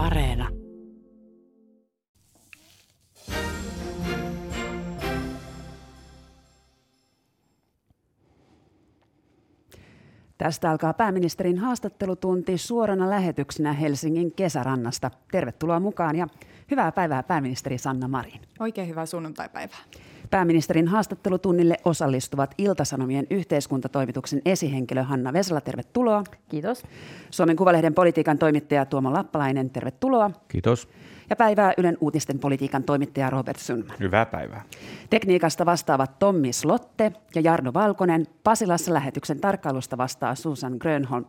Areena. Tästä alkaa pääministerin haastattelutunti suorana lähetyksenä Helsingin kesärannasta. Tervetuloa mukaan ja hyvää päivää pääministeri Sanna Marin. Oikein hyvää sunnuntaipäivää. Pääministerin haastattelutunnille osallistuvat Iltasanomien yhteiskuntatoimituksen esihenkilö Hanna Vesala, tervetuloa. Kiitos. Suomen Kuvalehden politiikan toimittaja Tuomo Lappalainen, tervetuloa. Kiitos. Ja päivää Ylen uutisten politiikan toimittaja Robert Sundman. Hyvää päivää. Tekniikasta vastaavat Tommi Slotte ja Jarno Valkonen. Pasilassa lähetyksen tarkkailusta vastaa Susan Grönholm.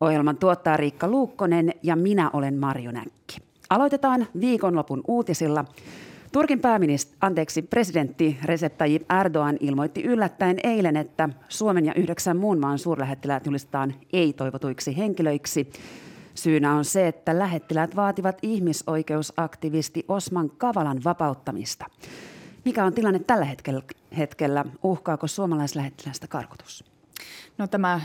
Ohjelman tuottaa Riikka Luukkonen ja minä olen Marjo Näkki. Aloitetaan viikonlopun uutisilla. Turkin pääministeri, anteeksi, presidentti Recep Tayyip Erdogan ilmoitti yllättäen eilen, että Suomen ja yhdeksän muun maan suurlähettiläät julistetaan ei-toivotuiksi henkilöiksi. Syynä on se, että lähettiläät vaativat ihmisoikeusaktivisti Osman Kavalan vapauttamista. Mikä on tilanne tällä hetkellä? Uhkaako suomalaislähettilästä karkotus? No, tämä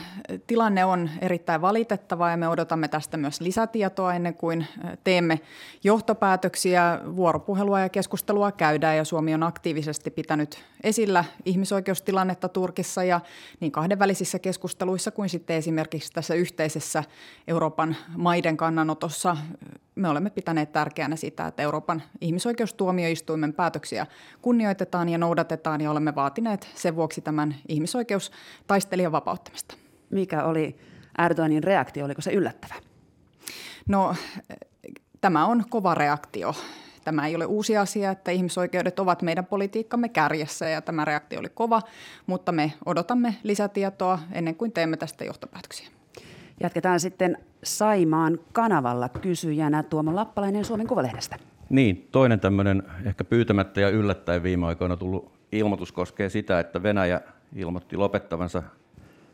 tilanne on erittäin valitettava ja me odotamme tästä myös lisätietoa ennen kuin teemme johtopäätöksiä. Vuoropuhelua ja keskustelua käydään ja Suomi on aktiivisesti pitänyt esillä ihmisoikeustilannetta Turkissa ja niin kahdenvälisissä keskusteluissa kuin sitten esimerkiksi tässä yhteisessä Euroopan maiden kannanotossa me olemme pitäneet tärkeänä sitä, että Euroopan ihmisoikeustuomioistuimen päätöksiä kunnioitetaan ja noudatetaan ja olemme vaatineet sen vuoksi tämän ihmisoikeustaistelijan vapauttamista. Mikä oli Erdoganin reaktio, oliko se yllättävä? No tämä on kova reaktio. Tämä ei ole uusi asia, että ihmisoikeudet ovat meidän politiikkamme kärjessä ja tämä reaktio oli kova, mutta me odotamme lisätietoa ennen kuin teemme tästä johtopäätöksiä. Jatketaan sitten Saimaan kanavalla kysyjänä Tuomo Lappalainen Suomen Kuvalehdestä. Niin, toinen tämmöinen ehkä pyytämättä ja yllättäen viime aikoina tullut ilmoitus koskee sitä, että Venäjä ilmoitti lopettavansa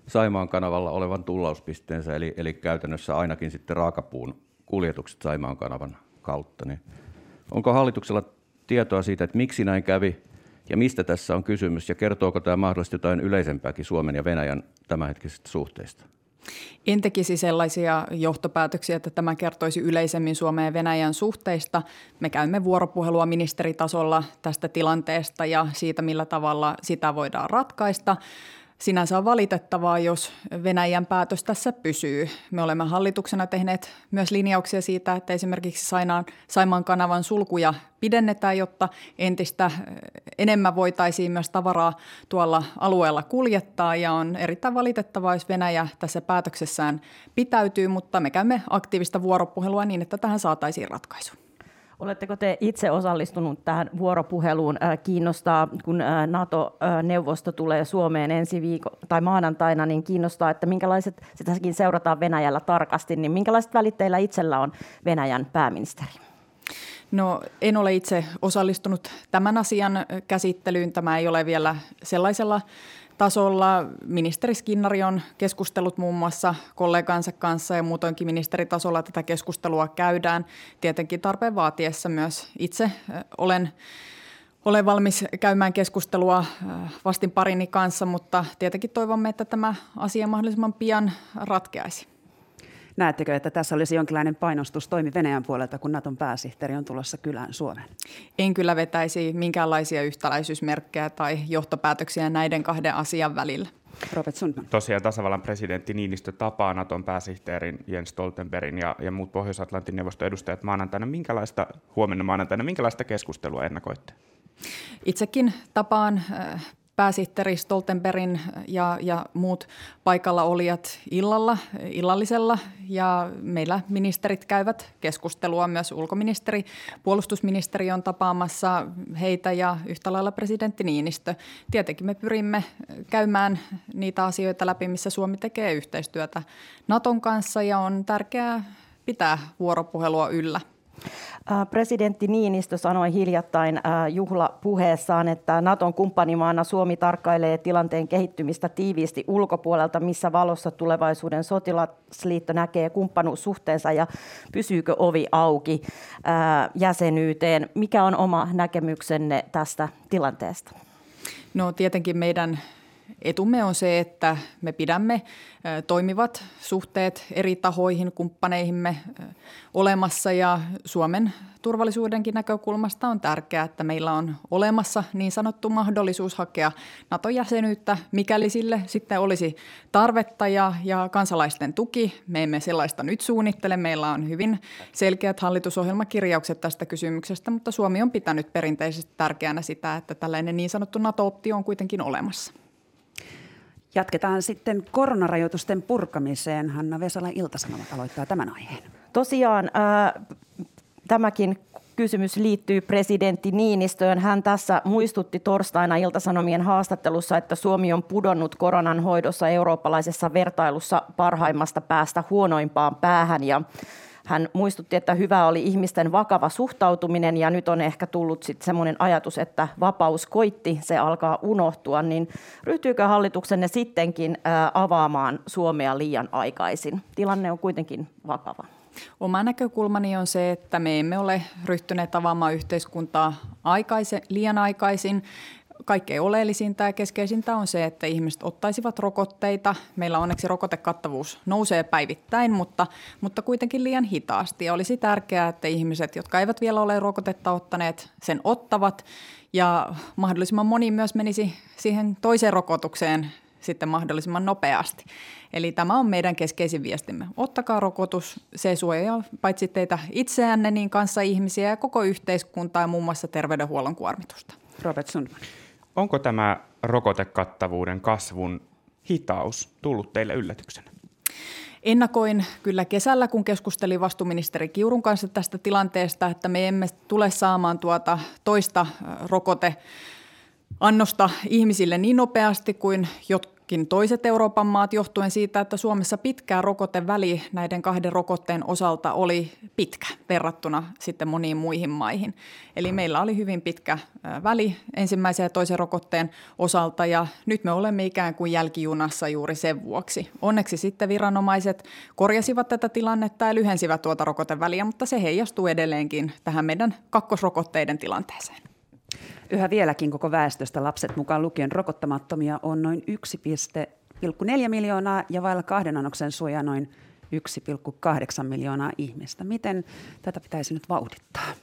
Saimaan kanavalla olevan tullauspisteensä, eli, eli käytännössä ainakin sitten raakapuun kuljetukset Saimaan kanavan kautta. Niin onko hallituksella tietoa siitä, että miksi näin kävi ja mistä tässä on kysymys, ja kertooko tämä mahdollisesti jotain yleisempääkin Suomen ja Venäjän tämänhetkisistä suhteista? En tekisi sellaisia johtopäätöksiä, että tämä kertoisi yleisemmin Suomen ja Venäjän suhteista. Me käymme vuoropuhelua ministeritasolla tästä tilanteesta ja siitä, millä tavalla sitä voidaan ratkaista. Sinänsä on valitettavaa, jos Venäjän päätös tässä pysyy. Me olemme hallituksena tehneet myös linjauksia siitä, että esimerkiksi Sainaan, Saimaan kanavan sulkuja pidennetään, jotta entistä enemmän voitaisiin myös tavaraa tuolla alueella kuljettaa. Ja on erittäin valitettavaa, jos Venäjä tässä päätöksessään pitäytyy, mutta me käymme aktiivista vuoropuhelua niin, että tähän saataisiin ratkaisu. Oletteko te itse osallistunut tähän vuoropuheluun? Kiinnostaa, kun NATO-neuvosto tulee Suomeen ensi viikon tai maanantaina, niin kiinnostaa, että minkälaiset, sitäkin seurataan Venäjällä tarkasti, niin minkälaiset välitteillä itsellä on Venäjän pääministeri? No en ole itse osallistunut tämän asian käsittelyyn. Tämä ei ole vielä sellaisella tasolla. Ministeri Skinnari on keskustellut muun muassa kollegansa kanssa ja muutoinkin ministeritasolla tätä keskustelua käydään. Tietenkin tarpeen vaatiessa myös itse olen olen valmis käymään keskustelua vastin parini kanssa, mutta tietenkin toivomme, että tämä asia mahdollisimman pian ratkeaisi. Näettekö, että tässä olisi jonkinlainen painostustoimi Venäjän puolelta, kun Naton pääsihteeri on tulossa kylään Suomeen? En kyllä vetäisi minkäänlaisia yhtäläisyysmerkkejä tai johtopäätöksiä näiden kahden asian välillä. Robert Sundman. Tosiaan tasavallan presidentti Niinistö tapaa Naton pääsihteerin Jens Stoltenbergin ja, ja muut Pohjois-Atlantin neuvoston edustajat maanantaina. Minkälaista, huomenna maanantaina, minkälaista keskustelua ennakoitte? Itsekin tapaan äh, pääsihteeri Stoltenbergin ja, ja muut paikalla olijat illalla, illallisella ja meillä ministerit käyvät keskustelua, myös ulkoministeri, puolustusministeri on tapaamassa heitä ja yhtä lailla presidentti Niinistö. Tietenkin me pyrimme käymään niitä asioita läpi, missä Suomi tekee yhteistyötä Naton kanssa ja on tärkeää pitää vuoropuhelua yllä. Presidentti Niinistö sanoi hiljattain juhlapuheessaan, että Naton kumppanimaana Suomi tarkkailee tilanteen kehittymistä tiiviisti ulkopuolelta, missä valossa tulevaisuuden sotilasliitto näkee kumppanuussuhteensa ja pysyykö ovi auki jäsenyyteen. Mikä on oma näkemyksenne tästä tilanteesta? No tietenkin meidän etumme on se, että me pidämme toimivat suhteet eri tahoihin, kumppaneihimme olemassa ja Suomen turvallisuudenkin näkökulmasta on tärkeää, että meillä on olemassa niin sanottu mahdollisuus hakea NATO-jäsenyyttä, mikäli sille sitten olisi tarvetta ja, ja kansalaisten tuki. Me emme sellaista nyt suunnittele. Meillä on hyvin selkeät hallitusohjelmakirjaukset tästä kysymyksestä, mutta Suomi on pitänyt perinteisesti tärkeänä sitä, että tällainen niin sanottu NATO-optio on kuitenkin olemassa. Jatketaan sitten koronarajoitusten purkamiseen. Hanna Vesala Iltasanomat aloittaa tämän aiheen. Tosiaan äh, tämäkin kysymys liittyy presidentti Niinistöön. Hän tässä muistutti torstaina Iltasanomien haastattelussa, että Suomi on pudonnut koronan hoidossa eurooppalaisessa vertailussa parhaimmasta päästä huonoimpaan päähän. Ja hän muistutti, että hyvä oli ihmisten vakava suhtautuminen ja nyt on ehkä tullut sitten semmoinen ajatus, että vapaus koitti, se alkaa unohtua, niin ryhtyykö hallituksenne sittenkin avaamaan Suomea liian aikaisin? Tilanne on kuitenkin vakava. Oma näkökulmani on se, että me emme ole ryhtyneet avaamaan yhteiskuntaa liian aikaisin. Kaikkein oleellisinta ja keskeisintä on se, että ihmiset ottaisivat rokotteita. Meillä onneksi rokotekattavuus nousee päivittäin, mutta, mutta kuitenkin liian hitaasti. Ja olisi tärkeää, että ihmiset, jotka eivät vielä ole rokotetta ottaneet, sen ottavat. Ja mahdollisimman moni myös menisi siihen toiseen rokotukseen sitten mahdollisimman nopeasti. Eli tämä on meidän keskeisin viestimme. Ottakaa rokotus, se suojaa paitsi teitä itseänne, niin kanssa ihmisiä ja koko yhteiskuntaa ja muun muassa terveydenhuollon kuormitusta. Robert Sundman. Onko tämä rokotekattavuuden kasvun hitaus tullut teille yllätyksenä? Ennakoin kyllä kesällä, kun keskustelin vastuuministeri Kiurun kanssa tästä tilanteesta, että me emme tule saamaan tuota toista rokote annosta ihmisille niin nopeasti kuin jotkin toiset Euroopan maat johtuen siitä, että Suomessa pitkään rokoteväli näiden kahden rokotteen osalta oli pitkä verrattuna sitten moniin muihin maihin. Eli meillä oli hyvin pitkä väli ensimmäisen ja toisen rokotteen osalta ja nyt me olemme ikään kuin jälkijunassa juuri sen vuoksi. Onneksi sitten viranomaiset korjasivat tätä tilannetta ja lyhensivät tuota rokoteväliä, mutta se heijastuu edelleenkin tähän meidän kakkosrokotteiden tilanteeseen. Yhä vieläkin koko väestöstä lapset mukaan lukien rokottamattomia on noin 1,4 miljoonaa ja vailla kahden annoksen suojaa noin 1,8 miljoonaa ihmistä. Miten tätä pitäisi nyt vauhdittaa?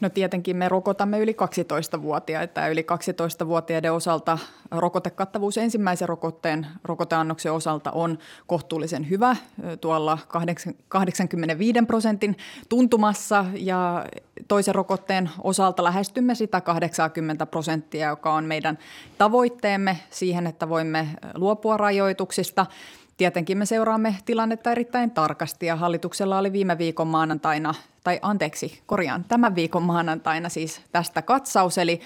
No tietenkin me rokotamme yli 12-vuotiaita ja yli 12-vuotiaiden osalta rokotekattavuus ensimmäisen rokotteen rokoteannoksen osalta on kohtuullisen hyvä tuolla 85 prosentin tuntumassa ja toisen rokotteen osalta lähestymme sitä 80 prosenttia, joka on meidän tavoitteemme siihen, että voimme luopua rajoituksista – Tietenkin me seuraamme tilannetta erittäin tarkasti ja hallituksella oli viime viikon maanantaina, tai anteeksi, korjaan, tämän viikon maanantaina siis tästä katsaus, eli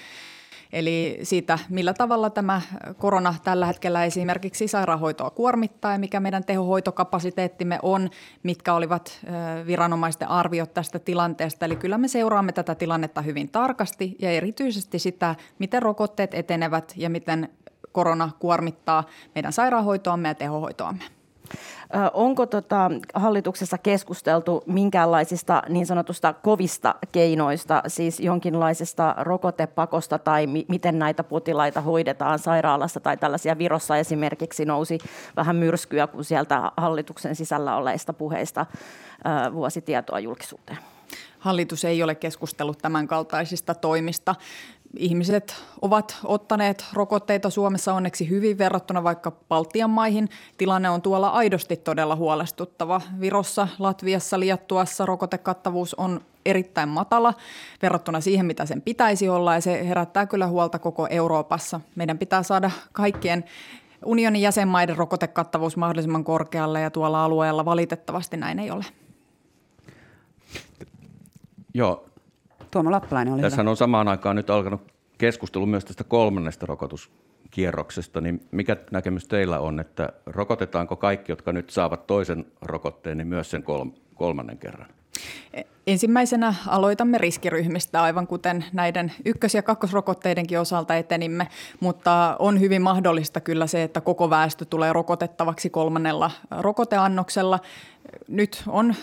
Eli siitä, millä tavalla tämä korona tällä hetkellä esimerkiksi sairaanhoitoa kuormittaa ja mikä meidän tehohoitokapasiteettimme on, mitkä olivat viranomaisten arviot tästä tilanteesta. Eli kyllä me seuraamme tätä tilannetta hyvin tarkasti ja erityisesti sitä, miten rokotteet etenevät ja miten korona kuormittaa meidän sairaanhoitoamme ja tehohoitoamme. Onko tota hallituksessa keskusteltu minkäänlaisista niin sanotusta kovista keinoista, siis jonkinlaisesta rokotepakosta tai mi- miten näitä potilaita hoidetaan sairaalassa tai tällaisia Virossa esimerkiksi nousi vähän myrskyä, kun sieltä hallituksen sisällä olleista puheista vuosi tietoa julkisuuteen? Hallitus ei ole keskustellut tämän kaltaisista toimista ihmiset ovat ottaneet rokotteita Suomessa onneksi hyvin verrattuna vaikka Baltian maihin. Tilanne on tuolla aidosti todella huolestuttava. Virossa, Latviassa, Liettuassa rokotekattavuus on erittäin matala verrattuna siihen, mitä sen pitäisi olla, ja se herättää kyllä huolta koko Euroopassa. Meidän pitää saada kaikkien unionin jäsenmaiden rokotekattavuus mahdollisimman korkealle, ja tuolla alueella valitettavasti näin ei ole. Joo, Tuomo Lappalainen oli Tässä hyvä. on samaan aikaan nyt alkanut keskustelu myös tästä kolmannesta rokotuskierroksesta, niin mikä näkemys teillä on, että rokotetaanko kaikki, jotka nyt saavat toisen rokotteen, niin myös sen kolmannen kerran? Ensimmäisenä aloitamme riskiryhmistä, aivan kuten näiden ykkös- ja kakkosrokotteidenkin osalta etenimme, mutta on hyvin mahdollista kyllä se, että koko väestö tulee rokotettavaksi kolmannella rokoteannoksella. Nyt on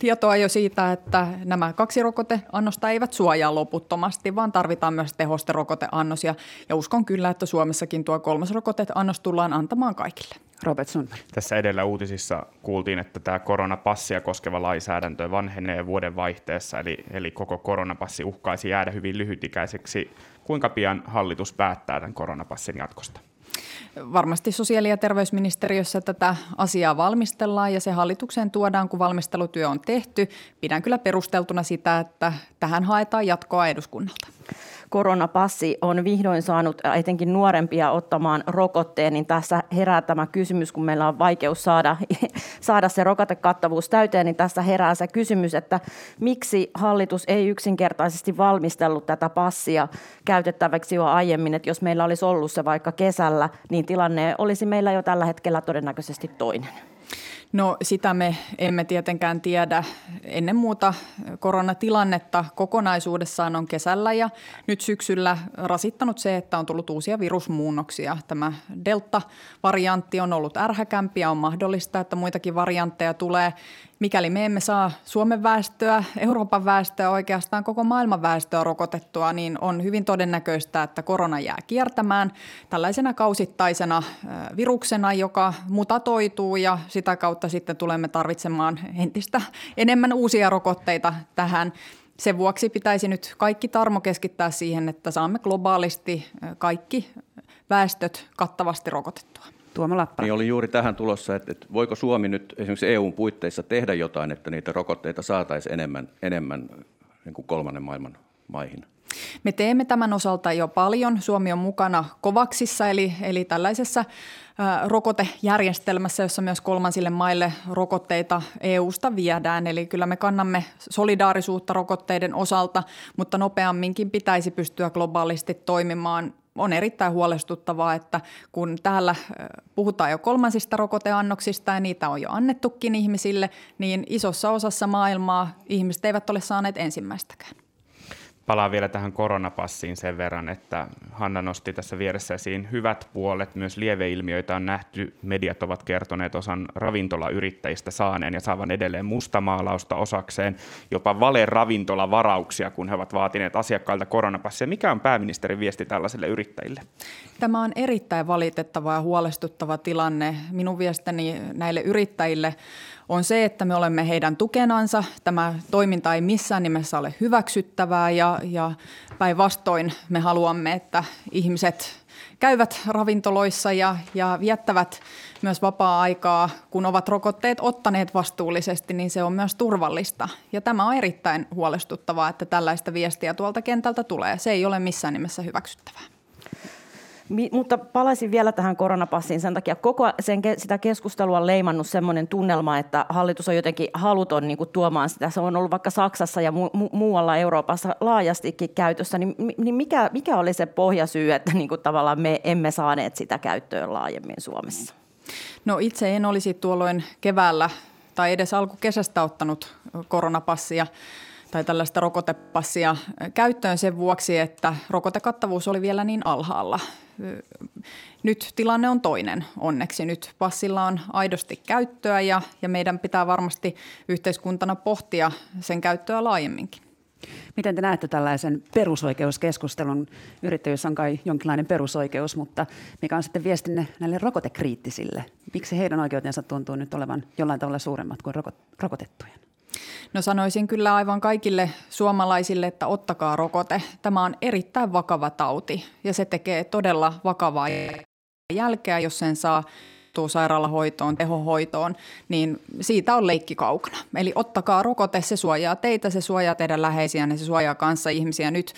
tietoa jo siitä, että nämä kaksi rokoteannosta eivät suojaa loputtomasti, vaan tarvitaan myös tehosterokoteannos ja, ja uskon kyllä, että Suomessakin tuo kolmas rokoteannos tullaan antamaan kaikille. Robert Sundberg. Tässä edellä uutisissa kuultiin, että tämä koronapassia koskeva lainsäädäntö vanhenee vuoden vaihteessa, eli, eli koko koronapassi uhkaisi jäädä hyvin lyhytikäiseksi. Kuinka pian hallitus päättää tämän koronapassin jatkosta? Varmasti sosiaali- ja terveysministeriössä tätä asiaa valmistellaan ja se hallitukseen tuodaan, kun valmistelutyö on tehty. Pidän kyllä perusteltuna sitä, että tähän haetaan jatkoa eduskunnalta koronapassi on vihdoin saanut etenkin nuorempia ottamaan rokotteen, niin tässä herää tämä kysymys, kun meillä on vaikeus saada, saada se rokotekattavuus täyteen, niin tässä herää se kysymys, että miksi hallitus ei yksinkertaisesti valmistellut tätä passia käytettäväksi jo aiemmin, että jos meillä olisi ollut se vaikka kesällä, niin tilanne olisi meillä jo tällä hetkellä todennäköisesti toinen. No sitä me emme tietenkään tiedä. Ennen muuta koronatilannetta kokonaisuudessaan on kesällä ja nyt syksyllä rasittanut se, että on tullut uusia virusmuunnoksia. Tämä delta-variantti on ollut ärhäkämpi ja on mahdollista, että muitakin variantteja tulee mikäli me emme saa Suomen väestöä, Euroopan väestöä, oikeastaan koko maailman väestöä rokotettua, niin on hyvin todennäköistä, että korona jää kiertämään tällaisena kausittaisena viruksena, joka mutatoituu ja sitä kautta sitten tulemme tarvitsemaan entistä enemmän uusia rokotteita tähän. Sen vuoksi pitäisi nyt kaikki tarmo keskittää siihen, että saamme globaalisti kaikki väestöt kattavasti rokotettua. Tuomo Lappala. Niin oli juuri tähän tulossa, että, että voiko Suomi nyt esimerkiksi EUn puitteissa tehdä jotain, että niitä rokotteita saataisiin enemmän, enemmän niin kuin kolmannen maailman maihin? Me teemme tämän osalta jo paljon. Suomi on mukana kovaksissa, eli, eli tällaisessa rokotejärjestelmässä, jossa myös kolmansille maille rokotteita EU-sta viedään. Eli kyllä me kannamme solidaarisuutta rokotteiden osalta, mutta nopeamminkin pitäisi pystyä globaalisti toimimaan on erittäin huolestuttavaa, että kun täällä puhutaan jo kolmansista rokoteannoksista ja niitä on jo annettukin ihmisille, niin isossa osassa maailmaa ihmiset eivät ole saaneet ensimmäistäkään. Palaan vielä tähän koronapassiin sen verran, että Hanna nosti tässä vieressä esiin hyvät puolet. Myös lieveilmiöitä on nähty. Mediat ovat kertoneet osan ravintolayrittäjistä saaneen ja saavan edelleen mustamaalausta osakseen. Jopa vale-ravintolavarauksia, kun he ovat vaatineet asiakkailta koronapassia. Mikä on pääministerin viesti tällaisille yrittäjille? Tämä on erittäin valitettava ja huolestuttava tilanne. Minun viestini näille yrittäjille on se, että me olemme heidän tukenansa. Tämä toiminta ei missään nimessä ole hyväksyttävää ja, ja päinvastoin me haluamme, että ihmiset käyvät ravintoloissa ja, ja viettävät myös vapaa-aikaa, kun ovat rokotteet ottaneet vastuullisesti, niin se on myös turvallista. Ja tämä on erittäin huolestuttavaa, että tällaista viestiä tuolta kentältä tulee. Se ei ole missään nimessä hyväksyttävää. Mutta palaisin vielä tähän koronapassiin. Sen takia koko sen, sitä keskustelua on leimannut sellainen tunnelma, että hallitus on jotenkin haluton niin kuin, tuomaan sitä. Se on ollut vaikka Saksassa ja mu- muualla Euroopassa laajastikin käytössä. Niin, niin mikä, mikä oli se pohjasyy, että niin kuin, tavallaan me emme saaneet sitä käyttöön laajemmin Suomessa? No itse en olisi tuolloin keväällä tai edes alkukesästä ottanut koronapassia tai tällaista rokotepassia käyttöön sen vuoksi, että rokotekattavuus oli vielä niin alhaalla. Nyt tilanne on toinen onneksi. Nyt passilla on aidosti käyttöä ja, ja meidän pitää varmasti yhteiskuntana pohtia sen käyttöä laajemminkin. Miten te näette tällaisen perusoikeuskeskustelun? Yrittäjyys on kai jonkinlainen perusoikeus, mutta mikä on sitten viestinne näille rokotekriittisille? Miksi heidän oikeutensa tuntuu nyt olevan jollain tavalla suuremmat kuin rokotettujen? No sanoisin kyllä aivan kaikille suomalaisille, että ottakaa rokote. Tämä on erittäin vakava tauti ja se tekee todella vakavaa jälkeä, jos sen saa sairaalahoitoon, tehohoitoon, niin siitä on leikki kaukana. Eli ottakaa rokote, se suojaa teitä, se suojaa teidän läheisiä, se suojaa kanssa ihmisiä nyt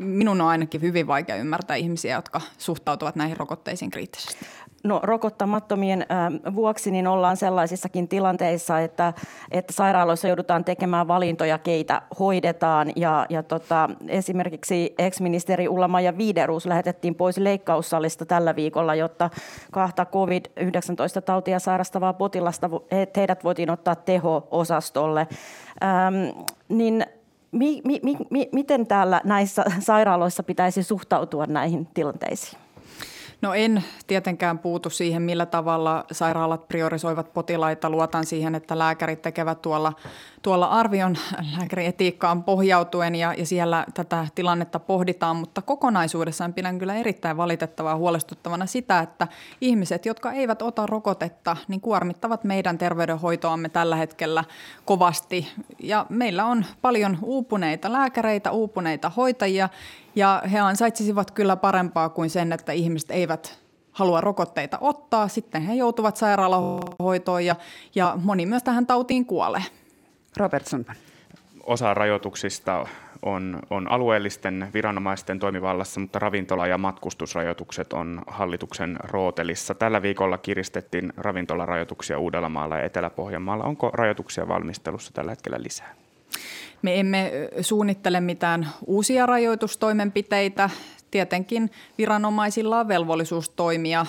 minun on ainakin hyvin vaikea ymmärtää ihmisiä, jotka suhtautuvat näihin rokotteisiin kriittisesti. No rokottamattomien äh, vuoksi niin ollaan sellaisissakin tilanteissa, että, että sairaaloissa joudutaan tekemään valintoja, keitä hoidetaan. Ja, ja tota, esimerkiksi ex-ministeri Ulla-Maija Viiderus lähetettiin pois leikkaussalista tällä viikolla, jotta kahta COVID-19-tautia sairastavaa potilasta, heidät voitiin ottaa teho-osastolle. Ähm, niin mi, mi, mi, miten täällä näissä sairaaloissa pitäisi suhtautua näihin tilanteisiin? No en tietenkään puutu siihen, millä tavalla sairaalat priorisoivat potilaita. Luotan siihen, että lääkärit tekevät tuolla, tuolla arvion lääkärietiikkaan pohjautuen ja, ja siellä tätä tilannetta pohditaan, mutta kokonaisuudessaan pidän kyllä erittäin valitettavaa huolestuttavana sitä, että ihmiset, jotka eivät ota rokotetta, niin kuormittavat meidän terveydenhoitoamme tällä hetkellä kovasti. Ja meillä on paljon uupuneita lääkäreitä, uupuneita hoitajia ja he ansaitsisivat kyllä parempaa kuin sen, että ihmiset eivät halua rokotteita ottaa. Sitten he joutuvat sairaalahoitoon ja, ja moni myös tähän tautiin kuolee. Robert Sundman. Osa rajoituksista on, on alueellisten viranomaisten toimivallassa, mutta ravintola- ja matkustusrajoitukset on hallituksen rootelissa. Tällä viikolla kiristettiin ravintolarajoituksia Uudellamaalla ja Etelä-Pohjanmaalla. Onko rajoituksia valmistelussa tällä hetkellä lisää? Me emme suunnittele mitään uusia rajoitustoimenpiteitä. Tietenkin viranomaisilla on velvollisuus toimia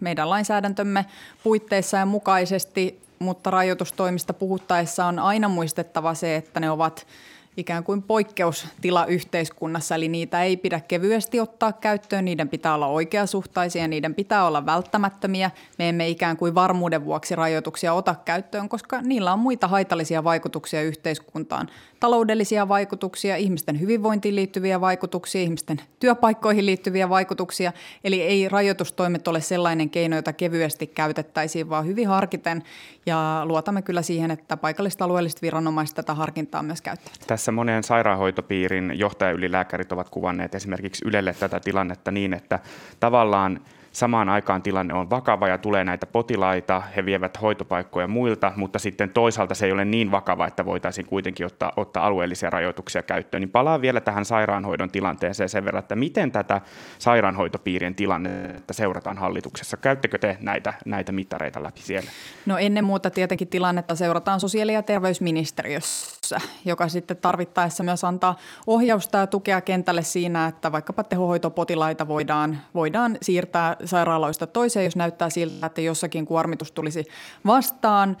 meidän lainsäädäntömme puitteissa ja mukaisesti, mutta rajoitustoimista puhuttaessa on aina muistettava se, että ne ovat – ikään kuin poikkeustila yhteiskunnassa, eli niitä ei pidä kevyesti ottaa käyttöön, niiden pitää olla oikeasuhtaisia, niiden pitää olla välttämättömiä. Me emme ikään kuin varmuuden vuoksi rajoituksia ota käyttöön, koska niillä on muita haitallisia vaikutuksia yhteiskuntaan. Taloudellisia vaikutuksia, ihmisten hyvinvointiin liittyviä vaikutuksia, ihmisten työpaikkoihin liittyviä vaikutuksia. Eli ei rajoitustoimet ole sellainen keino, jota kevyesti käytettäisiin, vaan hyvin harkiten. Ja luotamme kyllä siihen, että paikalliset alueelliset viranomaiset tätä harkintaa myös käyttävät. Tässä monen sairaanhoitopiirin johtajaylilääkärit ovat kuvanneet esimerkiksi Ylelle tätä tilannetta niin, että tavallaan Samaan aikaan tilanne on vakava ja tulee näitä potilaita, he vievät hoitopaikkoja muilta, mutta sitten toisaalta se ei ole niin vakava, että voitaisiin kuitenkin ottaa, ottaa alueellisia rajoituksia käyttöön. Niin palaan vielä tähän sairaanhoidon tilanteeseen sen verran, että miten tätä sairaanhoitopiirien tilannetta seurataan hallituksessa. Käyttekö te näitä, näitä mittareita läpi siellä? No ennen muuta tietenkin tilannetta seurataan sosiaali- ja terveysministeriössä, joka sitten tarvittaessa myös antaa ohjausta ja tukea kentälle siinä, että vaikkapa tehohoitopotilaita voidaan, voidaan siirtää sairaaloista toiseen, jos näyttää siltä, että jossakin kuormitus tulisi vastaan.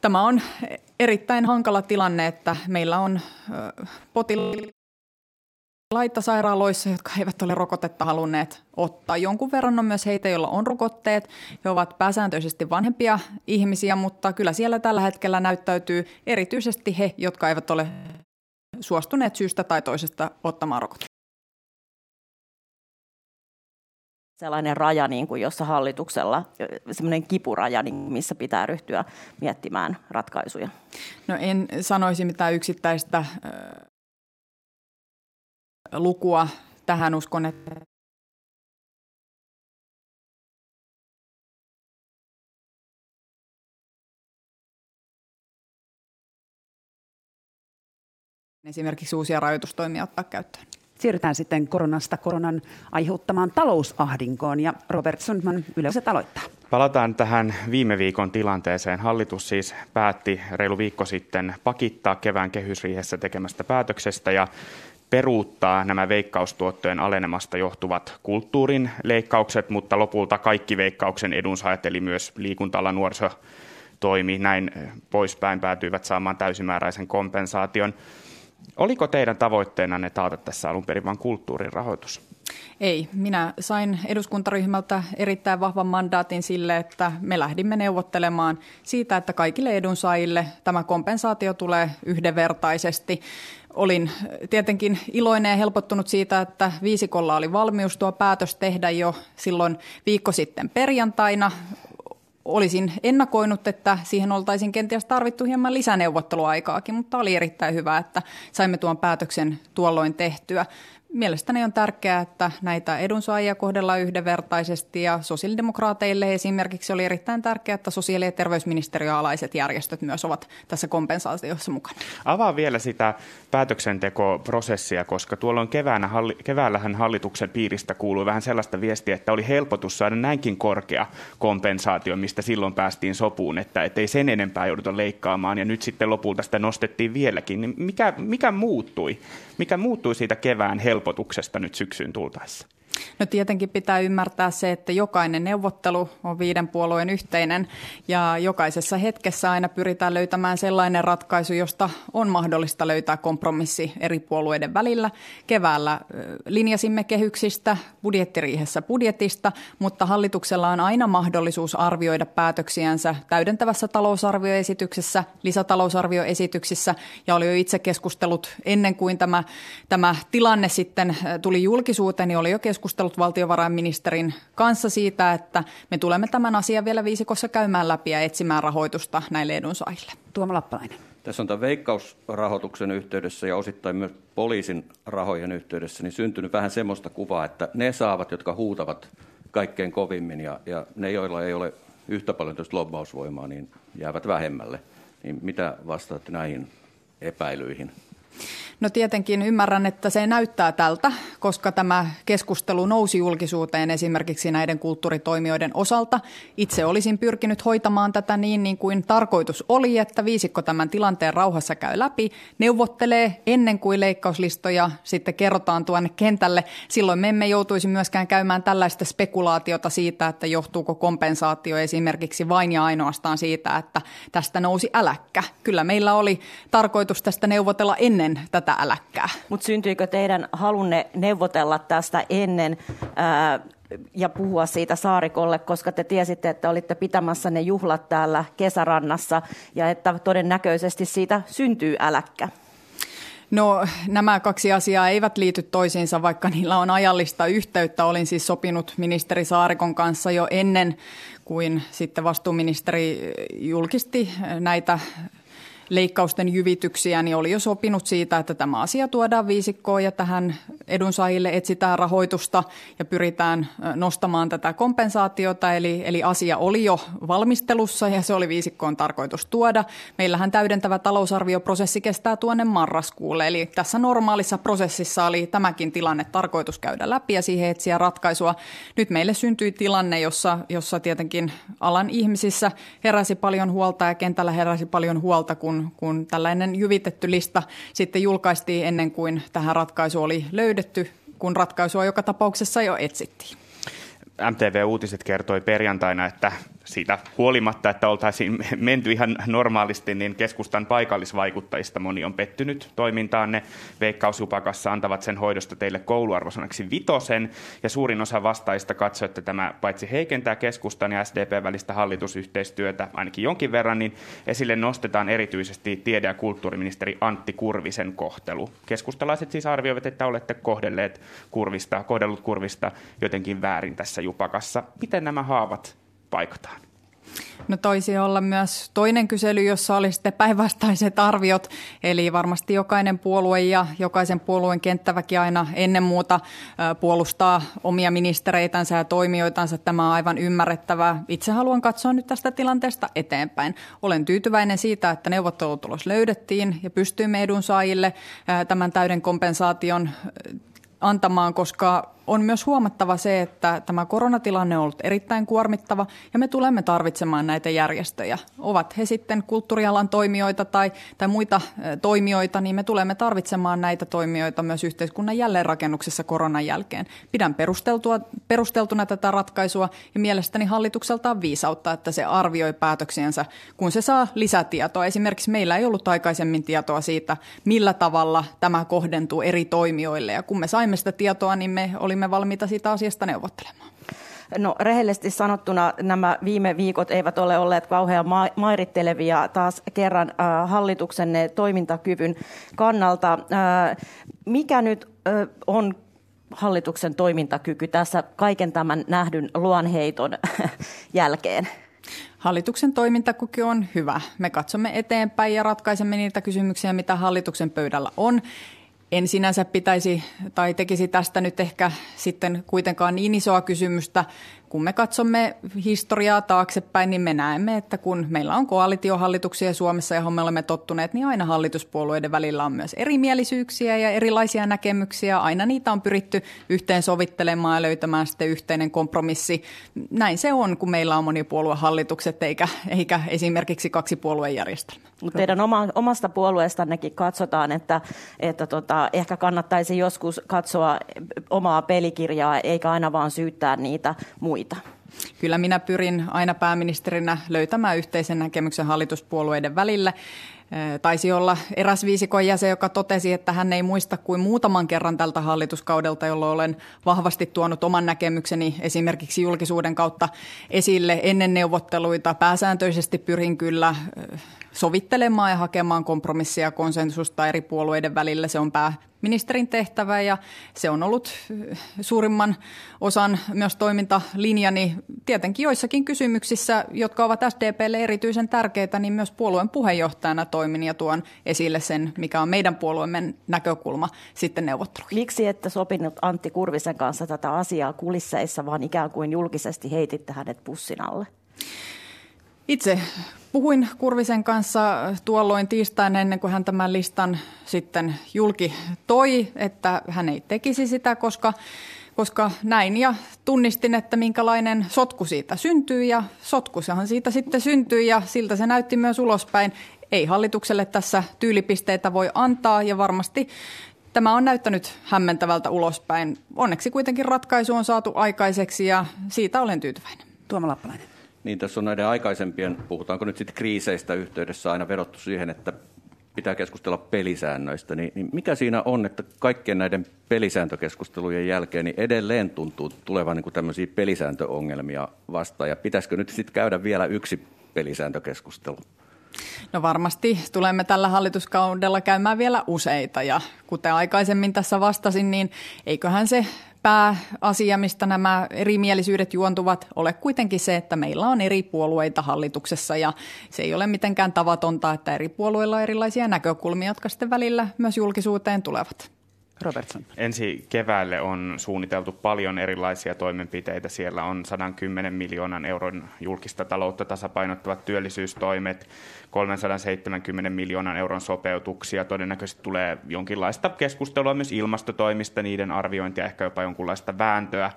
Tämä on erittäin hankala tilanne, että meillä on potilaita sairaaloissa, jotka eivät ole rokotetta halunneet ottaa. Jonkun verran on myös heitä, joilla on rokotteet. He ovat pääsääntöisesti vanhempia ihmisiä, mutta kyllä siellä tällä hetkellä näyttäytyy erityisesti he, jotka eivät ole suostuneet syystä tai toisesta ottamaan rokotetta. Sellainen raja, niin kuin jossa hallituksella, semmoinen kipuraja, niin missä pitää ryhtyä miettimään ratkaisuja? No en sanoisi mitään yksittäistä äh, lukua tähän uskon, että esimerkiksi uusia rajoitustoimia ottaa käyttöön. Siirrytään sitten koronasta koronan aiheuttamaan talousahdinkoon ja Robert Sundman yleensä aloittaa. Palataan tähän viime viikon tilanteeseen. Hallitus siis päätti reilu viikko sitten pakittaa kevään kehysriihessä tekemästä päätöksestä ja peruuttaa nämä veikkaustuottojen alenemasta johtuvat kulttuurin leikkaukset, mutta lopulta kaikki veikkauksen edunsaajat, eli myös liikuntala nuoriso toimi näin poispäin, päätyivät saamaan täysimääräisen kompensaation. Oliko teidän tavoitteenanne taata tässä alun perin vain kulttuurin rahoitus? Ei. Minä sain eduskuntaryhmältä erittäin vahvan mandaatin sille, että me lähdimme neuvottelemaan siitä, että kaikille edunsaajille tämä kompensaatio tulee yhdenvertaisesti. Olin tietenkin iloinen ja helpottunut siitä, että viisikolla oli valmius tuo päätös tehdä jo silloin viikko sitten perjantaina olisin ennakoinut, että siihen oltaisiin kenties tarvittu hieman lisäneuvotteluaikaakin, mutta oli erittäin hyvä, että saimme tuon päätöksen tuolloin tehtyä. Mielestäni on tärkeää, että näitä edunsaajia kohdellaan yhdenvertaisesti ja sosiaalidemokraateille esimerkiksi oli erittäin tärkeää, että sosiaali- ja terveysministeriön alaiset järjestöt myös ovat tässä kompensaatiossa mukana. Avaa vielä sitä päätöksentekoprosessia, koska tuolloin keväänä, keväällähän hallituksen piiristä kuului vähän sellaista viestiä, että oli helpotus saada näinkin korkea kompensaatio, mistä silloin päästiin sopuun, että ei sen enempää jouduta leikkaamaan ja nyt sitten lopulta sitä nostettiin vieläkin. Niin mikä, mikä muuttui? Mikä muuttui siitä kevään helpotuksesta nyt syksyyn tultaessa? No tietenkin pitää ymmärtää se, että jokainen neuvottelu on viiden puolueen yhteinen ja jokaisessa hetkessä aina pyritään löytämään sellainen ratkaisu, josta on mahdollista löytää kompromissi eri puolueiden välillä. Keväällä linjasimme kehyksistä, budjettiriihessä budjetista, mutta hallituksella on aina mahdollisuus arvioida päätöksiänsä täydentävässä talousarvioesityksessä, lisätalousarvioesityksissä ja oli jo itse keskustellut ennen kuin tämä, tämä tilanne sitten tuli julkisuuteen, niin oli jo keskustellut keskustellut valtiovarainministerin kanssa siitä, että me tulemme tämän asian vielä viisikossa käymään läpi ja etsimään rahoitusta näille edunsaajille. Tuomo Lappalainen. Tässä on tämän veikkausrahoituksen yhteydessä ja osittain myös poliisin rahojen yhteydessä niin syntynyt vähän semmoista kuvaa, että ne saavat, jotka huutavat kaikkein kovimmin ja, ja ne, joilla ei ole yhtä paljon lobbausvoimaa, niin jäävät vähemmälle. Niin mitä vastaatte näihin epäilyihin? No tietenkin ymmärrän, että se näyttää tältä, koska tämä keskustelu nousi julkisuuteen esimerkiksi näiden kulttuuritoimijoiden osalta. Itse olisin pyrkinyt hoitamaan tätä niin, niin kuin tarkoitus oli, että viisikko tämän tilanteen rauhassa käy läpi, neuvottelee ennen kuin leikkauslistoja sitten kerrotaan tuonne kentälle. Silloin me emme joutuisi myöskään käymään tällaista spekulaatiota siitä, että johtuuko kompensaatio esimerkiksi vain ja ainoastaan siitä, että tästä nousi äläkkä. Kyllä meillä oli tarkoitus tästä neuvotella ennen tätä tätä äläkkää. Mutta syntyikö teidän halunne neuvotella tästä ennen ää, ja puhua siitä Saarikolle, koska te tiesitte, että olitte pitämässä ne juhlat täällä kesärannassa ja että todennäköisesti siitä syntyy äläkkä? No nämä kaksi asiaa eivät liity toisiinsa, vaikka niillä on ajallista yhteyttä. Olin siis sopinut ministeri Saarikon kanssa jo ennen kuin sitten vastuuministeri julkisti näitä leikkausten jyvityksiä, niin oli jo sopinut siitä, että tämä asia tuodaan viisikkoon ja tähän edunsaajille etsitään rahoitusta ja pyritään nostamaan tätä kompensaatiota. Eli, eli asia oli jo valmistelussa ja se oli viisikkoon tarkoitus tuoda. Meillähän täydentävä talousarvioprosessi kestää tuonne marraskuulle, eli tässä normaalissa prosessissa oli tämäkin tilanne tarkoitus käydä läpi ja siihen etsiä ratkaisua. Nyt meille syntyi tilanne, jossa, jossa tietenkin alan ihmisissä heräsi paljon huolta ja kentällä heräsi paljon huolta, kun kun, tällainen jyvitetty lista sitten julkaistiin ennen kuin tähän ratkaisu oli löydetty, kun ratkaisua joka tapauksessa jo etsittiin. MTV Uutiset kertoi perjantaina, että siitä huolimatta, että oltaisiin menty ihan normaalisti, niin keskustan paikallisvaikuttajista moni on pettynyt toimintaanne. Veikkausupakassa antavat sen hoidosta teille kouluarvosanaksi vitosen, ja suurin osa vastaajista katsoo, että tämä paitsi heikentää keskustan ja SDP välistä hallitusyhteistyötä ainakin jonkin verran, niin esille nostetaan erityisesti tiede- ja kulttuuriministeri Antti Kurvisen kohtelu. Keskustalaiset siis arvioivat, että olette kohdelleet kurvista, kohdellut kurvista jotenkin väärin tässä jupakassa. Miten nämä haavat paikataan? No toisi olla myös toinen kysely, jossa olisi sitten päinvastaiset arviot. Eli varmasti jokainen puolue ja jokaisen puolueen kenttäväkin aina ennen muuta puolustaa omia ministereitänsä ja toimijoitansa. Tämä on aivan ymmärrettävää. Itse haluan katsoa nyt tästä tilanteesta eteenpäin. Olen tyytyväinen siitä, että neuvottelutulos löydettiin ja pystyimme edunsaajille tämän täyden kompensaation antamaan, koska on myös huomattava se, että tämä koronatilanne on ollut erittäin kuormittava ja me tulemme tarvitsemaan näitä järjestöjä. Ovat he sitten kulttuurialan toimijoita tai, tai muita toimijoita, niin me tulemme tarvitsemaan näitä toimijoita myös yhteiskunnan jälleenrakennuksessa koronan jälkeen. Pidän perusteltua, perusteltuna tätä ratkaisua ja mielestäni hallitukselta on viisautta, että se arvioi päätöksiensä, kun se saa lisätietoa. Esimerkiksi meillä ei ollut aikaisemmin tietoa siitä, millä tavalla tämä kohdentuu eri toimijoille ja kun me saimme sitä tietoa, niin me olimme olimme valmiita siitä asiasta neuvottelemaan. No rehellisesti sanottuna nämä viime viikot eivät ole olleet kauhean mairittelevia taas kerran äh, hallituksen toimintakyvyn kannalta. Äh, mikä nyt äh, on hallituksen toimintakyky tässä kaiken tämän nähdyn luonheiton jälkeen? Hallituksen toimintakyky on hyvä. Me katsomme eteenpäin ja ratkaisemme niitä kysymyksiä, mitä hallituksen pöydällä on. En sinänsä pitäisi tai tekisi tästä nyt ehkä sitten kuitenkaan niin isoa kysymystä kun me katsomme historiaa taaksepäin, niin me näemme, että kun meillä on koalitiohallituksia Suomessa, johon me olemme tottuneet, niin aina hallituspuolueiden välillä on myös erimielisyyksiä ja erilaisia näkemyksiä. Aina niitä on pyritty yhteen sovittelemaan ja löytämään sitten yhteinen kompromissi. Näin se on, kun meillä on monipuoluehallitukset eikä, eikä esimerkiksi kaksi puoluejärjestelmää. Mutta teidän oma, omasta puolueestannekin katsotaan, että, että tota, ehkä kannattaisi joskus katsoa omaa pelikirjaa, eikä aina vaan syyttää niitä muita muita? Kyllä minä pyrin aina pääministerinä löytämään yhteisen näkemyksen hallituspuolueiden välille. Taisi olla eräs viisikon jäsen, joka totesi, että hän ei muista kuin muutaman kerran tältä hallituskaudelta, jolloin olen vahvasti tuonut oman näkemykseni esimerkiksi julkisuuden kautta esille ennen neuvotteluita. Pääsääntöisesti pyrin kyllä sovittelemaan ja hakemaan kompromissia konsensusta eri puolueiden välillä. Se on pääministerin tehtävä ja se on ollut suurimman osan myös toimintalinjani. Tietenkin joissakin kysymyksissä, jotka ovat SDPlle erityisen tärkeitä, niin myös puolueen puheenjohtajana toimin ja tuon esille sen, mikä on meidän puolueemme näkökulma sitten neuvotteluihin. Miksi ette sopinut Antti Kurvisen kanssa tätä asiaa kulisseissa, vaan ikään kuin julkisesti heititte hänet pussin alle? Itse puhuin Kurvisen kanssa tuolloin tiistaina ennen kuin hän tämän listan sitten julki toi, että hän ei tekisi sitä, koska koska näin ja tunnistin, että minkälainen sotku siitä syntyy ja sotkusahan siitä sitten syntyy ja siltä se näytti myös ulospäin. Ei hallitukselle tässä tyylipisteitä voi antaa ja varmasti tämä on näyttänyt hämmentävältä ulospäin. Onneksi kuitenkin ratkaisu on saatu aikaiseksi ja siitä olen tyytyväinen. Tuomo Lappalainen. Niin tässä on näiden aikaisempien, puhutaanko nyt sitten kriiseistä yhteydessä aina vedottu siihen, että pitää keskustella pelisäännöistä, niin, niin mikä siinä on, että kaikkien näiden pelisääntökeskustelujen jälkeen niin edelleen tuntuu tulevan niin tämmöisiä pelisääntöongelmia vastaan, ja pitäisikö nyt sitten käydä vielä yksi pelisääntökeskustelu? No varmasti. Tulemme tällä hallituskaudella käymään vielä useita. Ja kuten aikaisemmin tässä vastasin, niin eiköhän se pääasia, mistä nämä erimielisyydet juontuvat, ole kuitenkin se, että meillä on eri puolueita hallituksessa ja se ei ole mitenkään tavatonta, että eri puolueilla on erilaisia näkökulmia, jotka sitten välillä myös julkisuuteen tulevat. Robertson. Ensi keväälle on suunniteltu paljon erilaisia toimenpiteitä. Siellä on 110 miljoonan euron julkista taloutta tasapainottavat työllisyystoimet, 370 miljoonan euron sopeutuksia. Todennäköisesti tulee jonkinlaista keskustelua myös ilmastotoimista, niiden arviointia, ehkä jopa jonkunlaista vääntöä.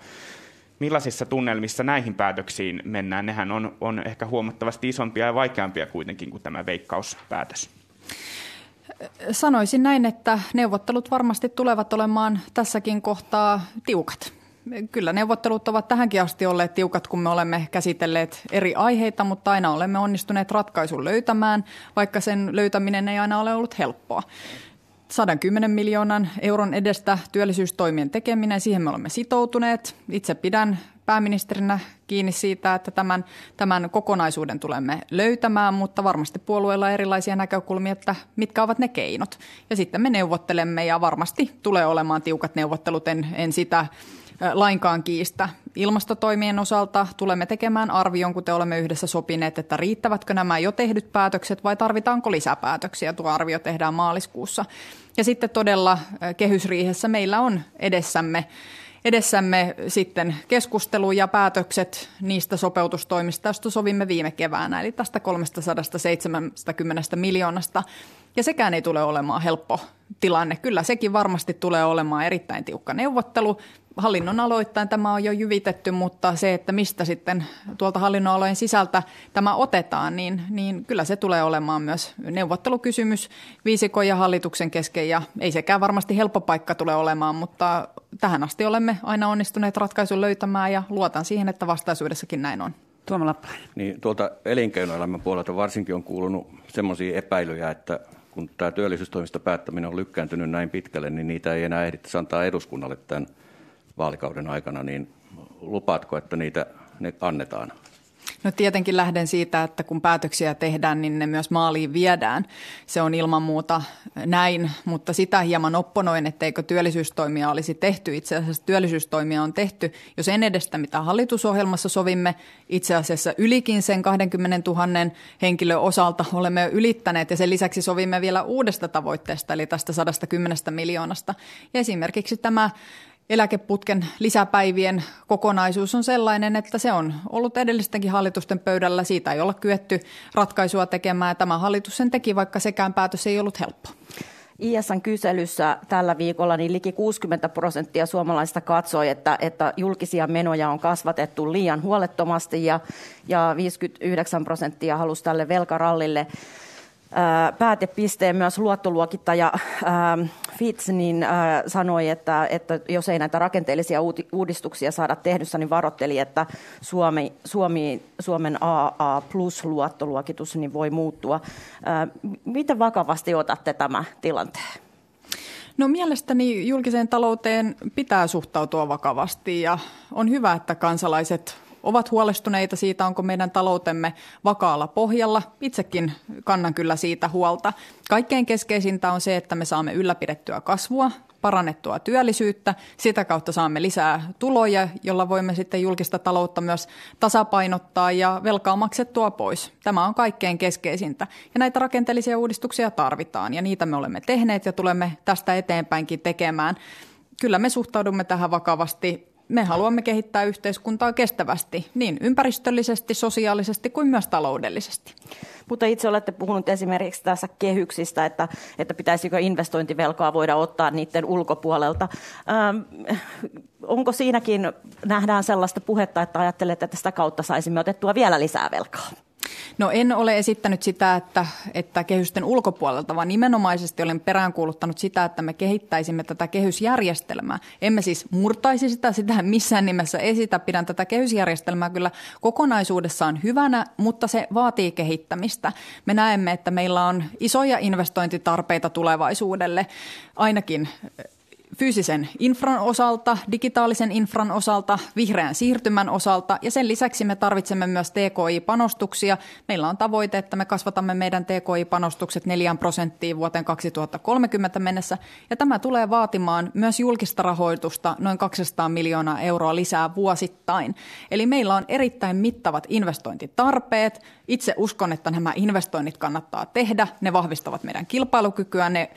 Millaisissa tunnelmissa näihin päätöksiin mennään? Nehän on, on ehkä huomattavasti isompia ja vaikeampia kuitenkin kuin tämä veikkauspäätös. Sanoisin näin, että neuvottelut varmasti tulevat olemaan tässäkin kohtaa tiukat. Kyllä neuvottelut ovat tähänkin asti olleet tiukat, kun me olemme käsitelleet eri aiheita, mutta aina olemme onnistuneet ratkaisun löytämään, vaikka sen löytäminen ei aina ole ollut helppoa. 110 miljoonan euron edestä työllisyystoimien tekeminen, siihen me olemme sitoutuneet. Itse pidän pääministerinä kiinni siitä, että tämän, tämän kokonaisuuden tulemme löytämään, mutta varmasti puolueella on erilaisia näkökulmia, että mitkä ovat ne keinot. Ja sitten me neuvottelemme ja varmasti tulee olemaan tiukat neuvottelut, en, en sitä lainkaan kiistä. Ilmastotoimien osalta tulemme tekemään arvion, kuten olemme yhdessä sopineet, että riittävätkö nämä jo tehdyt päätökset vai tarvitaanko lisäpäätöksiä. Tuo arvio tehdään maaliskuussa. Ja sitten todella kehysriihessä meillä on edessämme edessämme sitten keskustelu ja päätökset niistä sopeutustoimista, joista sovimme viime keväänä, eli tästä 370 miljoonasta. Ja sekään ei tule olemaan helppo tilanne. Kyllä sekin varmasti tulee olemaan erittäin tiukka neuvottelu. Hallinnon aloittain tämä on jo jyvitetty, mutta se, että mistä sitten tuolta hallinnon alojen sisältä tämä otetaan, niin, niin kyllä se tulee olemaan myös neuvottelukysymys viisikon ja hallituksen kesken. Ja ei sekään varmasti helppo paikka tule olemaan, mutta tähän asti olemme aina onnistuneet ratkaisun löytämään ja luotan siihen, että vastaisuudessakin näin on. Tuomo Lappalainen. Niin, tuolta elinkeinoelämän puolelta varsinkin on kuulunut sellaisia epäilyjä, että kun tämä työllisyystoimista päättäminen on lykkääntynyt näin pitkälle, niin niitä ei enää ehdittäisi antaa eduskunnalle tämän vaalikauden aikana, niin lupaatko, että niitä ne annetaan? No tietenkin lähden siitä, että kun päätöksiä tehdään, niin ne myös maaliin viedään. Se on ilman muuta näin, mutta sitä hieman opponoin, etteikö työllisyystoimia olisi tehty. Itse asiassa työllisyystoimia on tehty jo sen edestä, mitä hallitusohjelmassa sovimme. Itse asiassa ylikin sen 20 000 henkilön osalta olemme ylittäneet ja sen lisäksi sovimme vielä uudesta tavoitteesta, eli tästä 110 miljoonasta. Ja esimerkiksi tämä eläkeputken lisäpäivien kokonaisuus on sellainen, että se on ollut edellistenkin hallitusten pöydällä. Siitä ei olla kyetty ratkaisua tekemään ja tämä hallitus sen teki, vaikka sekään päätös ei ollut helppo. ISN kyselyssä tällä viikolla niin liki 60 prosenttia suomalaisista katsoi, että, että julkisia menoja on kasvatettu liian huolettomasti ja, ja 59 prosenttia halusi tälle velkarallille päätepisteen myös luottoluokittaja Fitz niin, sanoi, että, että jos ei näitä rakenteellisia uudistuksia saada tehdyssä, niin varoitteli, että Suomi, Suomi, Suomen AA plus luottoluokitus niin voi muuttua. Miten vakavasti otatte tämä tilanteen? No mielestäni julkiseen talouteen pitää suhtautua vakavasti ja on hyvä, että kansalaiset ovat huolestuneita siitä, onko meidän taloutemme vakaalla pohjalla. Itsekin kannan kyllä siitä huolta. Kaikkein keskeisintä on se, että me saamme ylläpidettyä kasvua, parannettua työllisyyttä. Sitä kautta saamme lisää tuloja, jolla voimme sitten julkista taloutta myös tasapainottaa ja velkaa maksettua pois. Tämä on kaikkein keskeisintä. Ja näitä rakenteellisia uudistuksia tarvitaan ja niitä me olemme tehneet ja tulemme tästä eteenpäinkin tekemään. Kyllä me suhtaudumme tähän vakavasti me haluamme kehittää yhteiskuntaa kestävästi, niin ympäristöllisesti, sosiaalisesti kuin myös taloudellisesti. Mutta itse olette puhunut esimerkiksi tässä kehyksistä, että, että pitäisikö investointivelkaa voida ottaa niiden ulkopuolelta. Ähm, onko siinäkin, nähdään sellaista puhetta, että ajattelette, että sitä kautta saisimme otettua vielä lisää velkaa? No en ole esittänyt sitä, että, että kehysten ulkopuolelta, vaan nimenomaisesti olen peräänkuuluttanut sitä, että me kehittäisimme tätä kehysjärjestelmää. Emme siis murtaisi sitä, sitä missään nimessä esitä. Pidän tätä kehysjärjestelmää kyllä kokonaisuudessaan hyvänä, mutta se vaatii kehittämistä. Me näemme, että meillä on isoja investointitarpeita tulevaisuudelle, ainakin fyysisen infran osalta, digitaalisen infran osalta, vihreän siirtymän osalta ja sen lisäksi me tarvitsemme myös TKI-panostuksia. Meillä on tavoite, että me kasvatamme meidän TKI-panostukset 4 prosenttiin vuoteen 2030 mennessä ja tämä tulee vaatimaan myös julkista rahoitusta noin 200 miljoonaa euroa lisää vuosittain. Eli meillä on erittäin mittavat investointitarpeet. Itse uskon, että nämä investoinnit kannattaa tehdä. Ne vahvistavat meidän kilpailukykyä, ne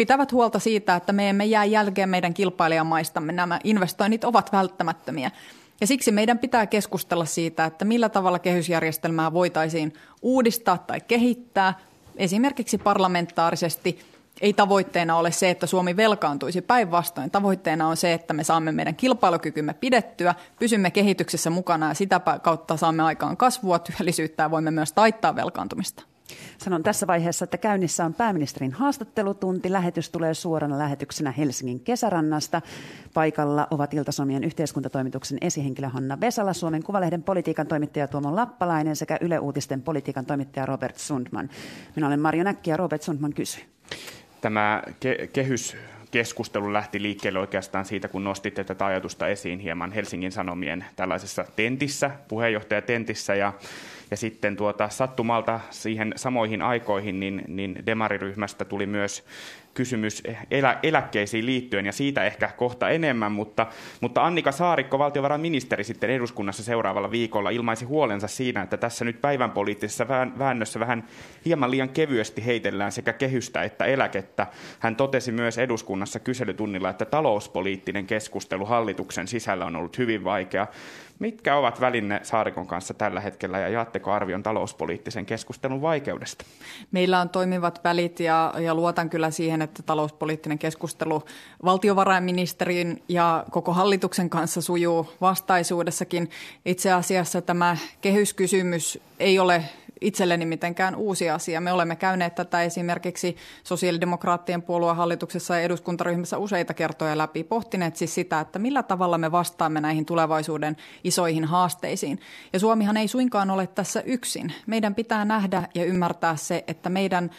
pitävät huolta siitä, että me emme jää jälkeen meidän kilpailijamaistamme. Nämä investoinnit ovat välttämättömiä. Ja siksi meidän pitää keskustella siitä, että millä tavalla kehysjärjestelmää voitaisiin uudistaa tai kehittää, esimerkiksi parlamentaarisesti. Ei tavoitteena ole se, että Suomi velkaantuisi päinvastoin. Tavoitteena on se, että me saamme meidän kilpailukykymme pidettyä, pysymme kehityksessä mukana ja sitä kautta saamme aikaan kasvua, työllisyyttä ja voimme myös taittaa velkaantumista. Sanon tässä vaiheessa, että käynnissä on pääministerin haastattelutunti. Lähetys tulee suorana lähetyksenä Helsingin kesärannasta. Paikalla ovat Iltasomien yhteiskuntatoimituksen esihenkilö Hanna Vesala, Suomen Kuvalehden politiikan toimittaja Tuomo Lappalainen sekä Yle Uutisten politiikan toimittaja Robert Sundman. Minä olen Marjo Näkki ja Robert Sundman kysyy. Tämä ke- kehys keskustelu lähti liikkeelle oikeastaan siitä, kun nostitte tätä ajatusta esiin hieman Helsingin Sanomien tällaisessa tentissä, puheenjohtajatentissä, ja ja sitten tuota, sattumalta siihen samoihin aikoihin niin, niin demariryhmästä tuli myös kysymys elä, eläkkeisiin liittyen ja siitä ehkä kohta enemmän, mutta, mutta Annika Saarikko, valtiovarainministeri sitten eduskunnassa seuraavalla viikolla ilmaisi huolensa siinä, että tässä nyt päivän poliittisessa väännössä vähän hieman liian kevyesti heitellään sekä kehystä että eläkettä. Hän totesi myös eduskunnassa kyselytunnilla, että talouspoliittinen keskustelu hallituksen sisällä on ollut hyvin vaikea. Mitkä ovat väline Saarikon kanssa tällä hetkellä ja jaatteko arvion talouspoliittisen keskustelun vaikeudesta? Meillä on toimivat välit ja, ja luotan kyllä siihen, että talouspoliittinen keskustelu valtiovarainministerin ja koko hallituksen kanssa sujuu vastaisuudessakin. Itse asiassa tämä kehyskysymys ei ole itselleni mitenkään uusi asia. Me olemme käyneet tätä esimerkiksi sosiaalidemokraattien puolueen hallituksessa ja eduskuntaryhmässä useita kertoja läpi, pohtineet siis sitä, että millä tavalla me vastaamme näihin tulevaisuuden isoihin haasteisiin. Ja Suomihan ei suinkaan ole tässä yksin. Meidän pitää nähdä ja ymmärtää se, että meidän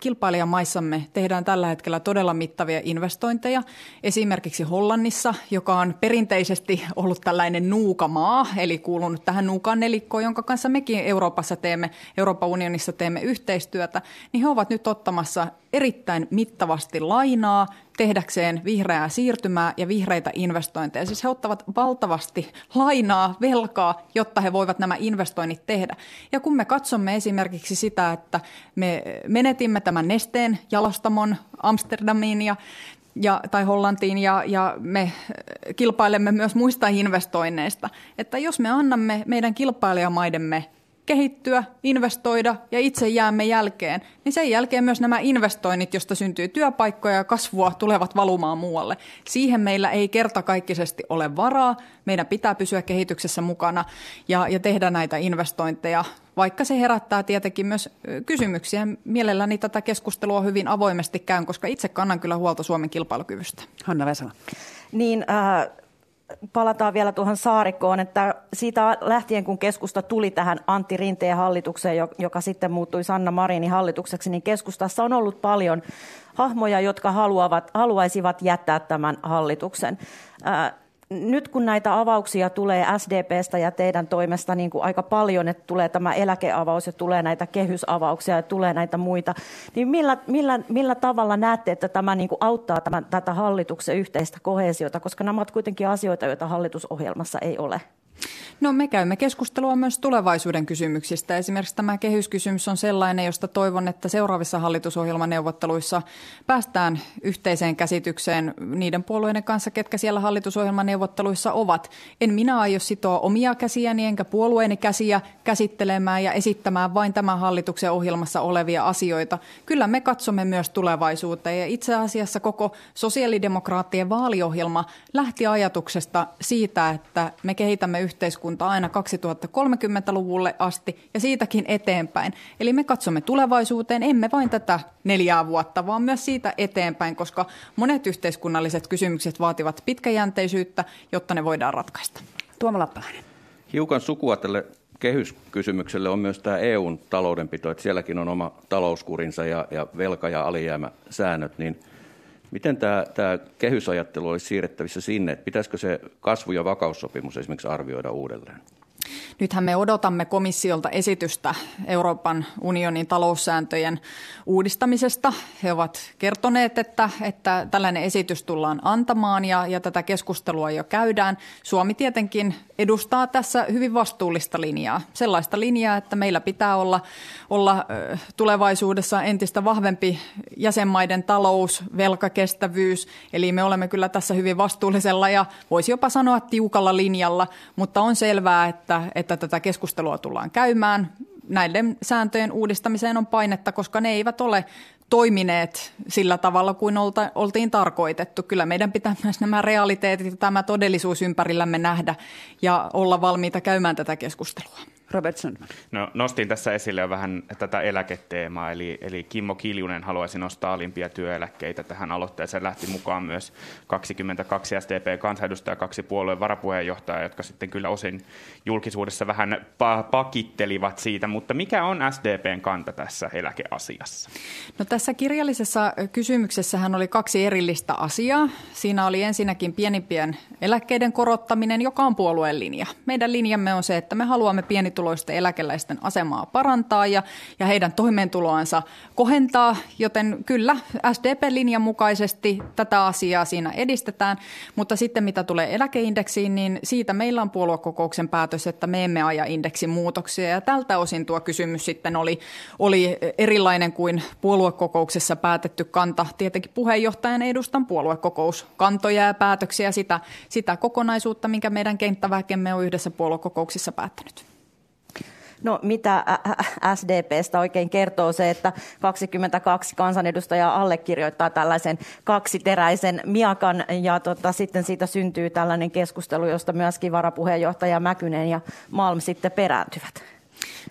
kilpailijamaissamme tehdään tällä hetkellä todella mittavia investointeja. Esimerkiksi Hollannissa, joka on perinteisesti ollut tällainen nuukamaa, eli kuulunut tähän nuukan nelikkoon, jonka kanssa mekin Euroopassa teemme, Euroopan unionissa teemme yhteistyötä, niin he ovat nyt ottamassa erittäin mittavasti lainaa tehdäkseen vihreää siirtymää ja vihreitä investointeja. Siis he ottavat valtavasti lainaa, velkaa, jotta he voivat nämä investoinnit tehdä. Ja kun me katsomme esimerkiksi sitä, että me menetimme tämän nesteen jalostamon Amsterdamiin ja ja, tai Hollantiin ja, ja me kilpailemme myös muista investoinneista. Että jos me annamme meidän kilpailijamaidemme kehittyä, investoida ja itse jäämme jälkeen, niin sen jälkeen myös nämä investoinnit, josta syntyy työpaikkoja ja kasvua, tulevat valumaan muualle. Siihen meillä ei kertakaikkisesti ole varaa. Meidän pitää pysyä kehityksessä mukana ja, ja tehdä näitä investointeja, vaikka se herättää tietenkin myös kysymyksiä. Mielelläni tätä keskustelua hyvin avoimesti käyn, koska itse kannan kyllä huolta Suomen kilpailukyvystä. Hanna Vesala. Niin, äh, palataan vielä tuohon Saarikkoon, että siitä lähtien kun keskusta tuli tähän Antti Rinteen hallitukseen, joka sitten muuttui Sanna Marinin hallitukseksi, niin keskustassa on ollut paljon hahmoja, jotka haluavat, haluaisivat jättää tämän hallituksen nyt kun näitä avauksia tulee SDPstä ja teidän toimesta niin kuin aika paljon, että tulee tämä eläkeavaus ja tulee näitä kehysavauksia ja tulee näitä muita, niin millä, millä, millä tavalla näette, että tämä niin kuin auttaa tämän, tätä hallituksen yhteistä kohesiota, koska nämä ovat kuitenkin asioita, joita hallitusohjelmassa ei ole? No me käymme keskustelua myös tulevaisuuden kysymyksistä. Esimerkiksi tämä kehyskysymys on sellainen, josta toivon, että seuraavissa hallitusohjelmaneuvotteluissa päästään yhteiseen käsitykseen niiden puolueiden kanssa, ketkä siellä hallitusohjelmaneuvotteluissa ovat. En minä aio sitoa omia käsiäni enkä puolueeni käsiä käsittelemään ja esittämään vain tämän hallituksen ohjelmassa olevia asioita. Kyllä me katsomme myös tulevaisuuteen ja itse asiassa koko sosiaalidemokraattien vaaliohjelma lähti ajatuksesta siitä, että me kehitämme yhteiskuntaa aina 2030-luvulle asti ja siitäkin eteenpäin. Eli me katsomme tulevaisuuteen, emme vain tätä neljää vuotta, vaan myös siitä eteenpäin, koska monet yhteiskunnalliset kysymykset vaativat pitkäjänteisyyttä, jotta ne voidaan ratkaista. Tuomo Lappalainen. Hiukan sukua tälle kehyskysymykselle on myös tämä EUn taloudenpito, että sielläkin on oma talouskurinsa ja, ja velka- ja alijäämäsäännöt, niin – Miten tämä, tämä kehysajattelu olisi siirrettävissä sinne? Että pitäisikö se kasvu- ja vakaussopimus esimerkiksi arvioida uudelleen? Nythän me odotamme komissiolta esitystä Euroopan unionin taloussääntöjen uudistamisesta. He ovat kertoneet, että, että tällainen esitys tullaan antamaan ja, ja tätä keskustelua jo käydään. Suomi tietenkin edustaa tässä hyvin vastuullista linjaa. Sellaista linjaa, että meillä pitää olla, olla tulevaisuudessa entistä vahvempi jäsenmaiden talous, velkakestävyys. Eli me olemme kyllä tässä hyvin vastuullisella ja voisi jopa sanoa tiukalla linjalla, mutta on selvää, että, että tätä keskustelua tullaan käymään. Näiden sääntöjen uudistamiseen on painetta, koska ne eivät ole toimineet sillä tavalla kuin olta, oltiin tarkoitettu. Kyllä meidän pitää myös nämä realiteetit ja tämä todellisuus ympärillämme nähdä ja olla valmiita käymään tätä keskustelua. Robert Sundman. No, nostin tässä esille jo vähän tätä eläketeemaa, eli, eli Kimmo Kiljunen haluaisi nostaa alimpia työeläkkeitä tähän aloitteeseen. Lähti mukaan myös 22 SDP-kansanedustajaa, kaksi puolueen varapuheenjohtajaa, jotka sitten kyllä osin julkisuudessa vähän pakittelivat siitä, mutta mikä on SDPn kanta tässä eläkeasiassa? No, tässä kirjallisessa kysymyksessähän oli kaksi erillistä asiaa. Siinä oli ensinnäkin pienimpien eläkkeiden korottaminen, joka on puolueen linja. Meidän linjamme on se, että me haluamme pieni pienituloisten eläkeläisten asemaa parantaa ja, ja heidän toimeentuloansa kohentaa, joten kyllä SDP-linjan mukaisesti tätä asiaa siinä edistetään, mutta sitten mitä tulee eläkeindeksiin, niin siitä meillä on puoluekokouksen päätös, että me emme aja indeksin muutoksia ja tältä osin tuo kysymys sitten oli, oli erilainen kuin puoluekokouksessa päätetty kanta. Tietenkin puheenjohtajan edustan puoluekokouskantoja ja päätöksiä sitä, sitä kokonaisuutta, minkä meidän kenttäväkemme on yhdessä puoluekokouksissa päättänyt. No mitä SDPstä oikein kertoo se, että 22 kansanedustajaa allekirjoittaa tällaisen kaksiteräisen miakan ja tota, sitten siitä syntyy tällainen keskustelu, josta myöskin varapuheenjohtaja Mäkynen ja Malm sitten perääntyvät?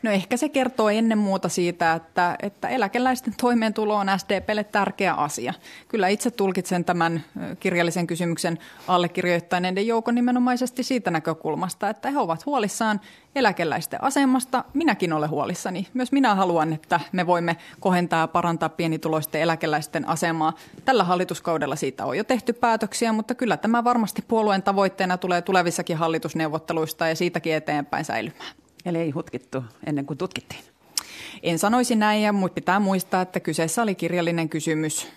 No ehkä se kertoo ennen muuta siitä, että, että eläkeläisten toimeentulo on SDPlle tärkeä asia. Kyllä itse tulkitsen tämän kirjallisen kysymyksen allekirjoittaneiden joukon nimenomaisesti siitä näkökulmasta, että he ovat huolissaan eläkeläisten asemasta. Minäkin olen huolissani. Myös minä haluan, että me voimme kohentaa ja parantaa pienituloisten eläkeläisten asemaa. Tällä hallituskaudella siitä on jo tehty päätöksiä, mutta kyllä tämä varmasti puolueen tavoitteena tulee tulevissakin hallitusneuvotteluista ja siitäkin eteenpäin säilymään. Eli ei hutkittu ennen kuin tutkittiin. En sanoisi näin, ja pitää muistaa, että kyseessä oli kirjallinen kysymys.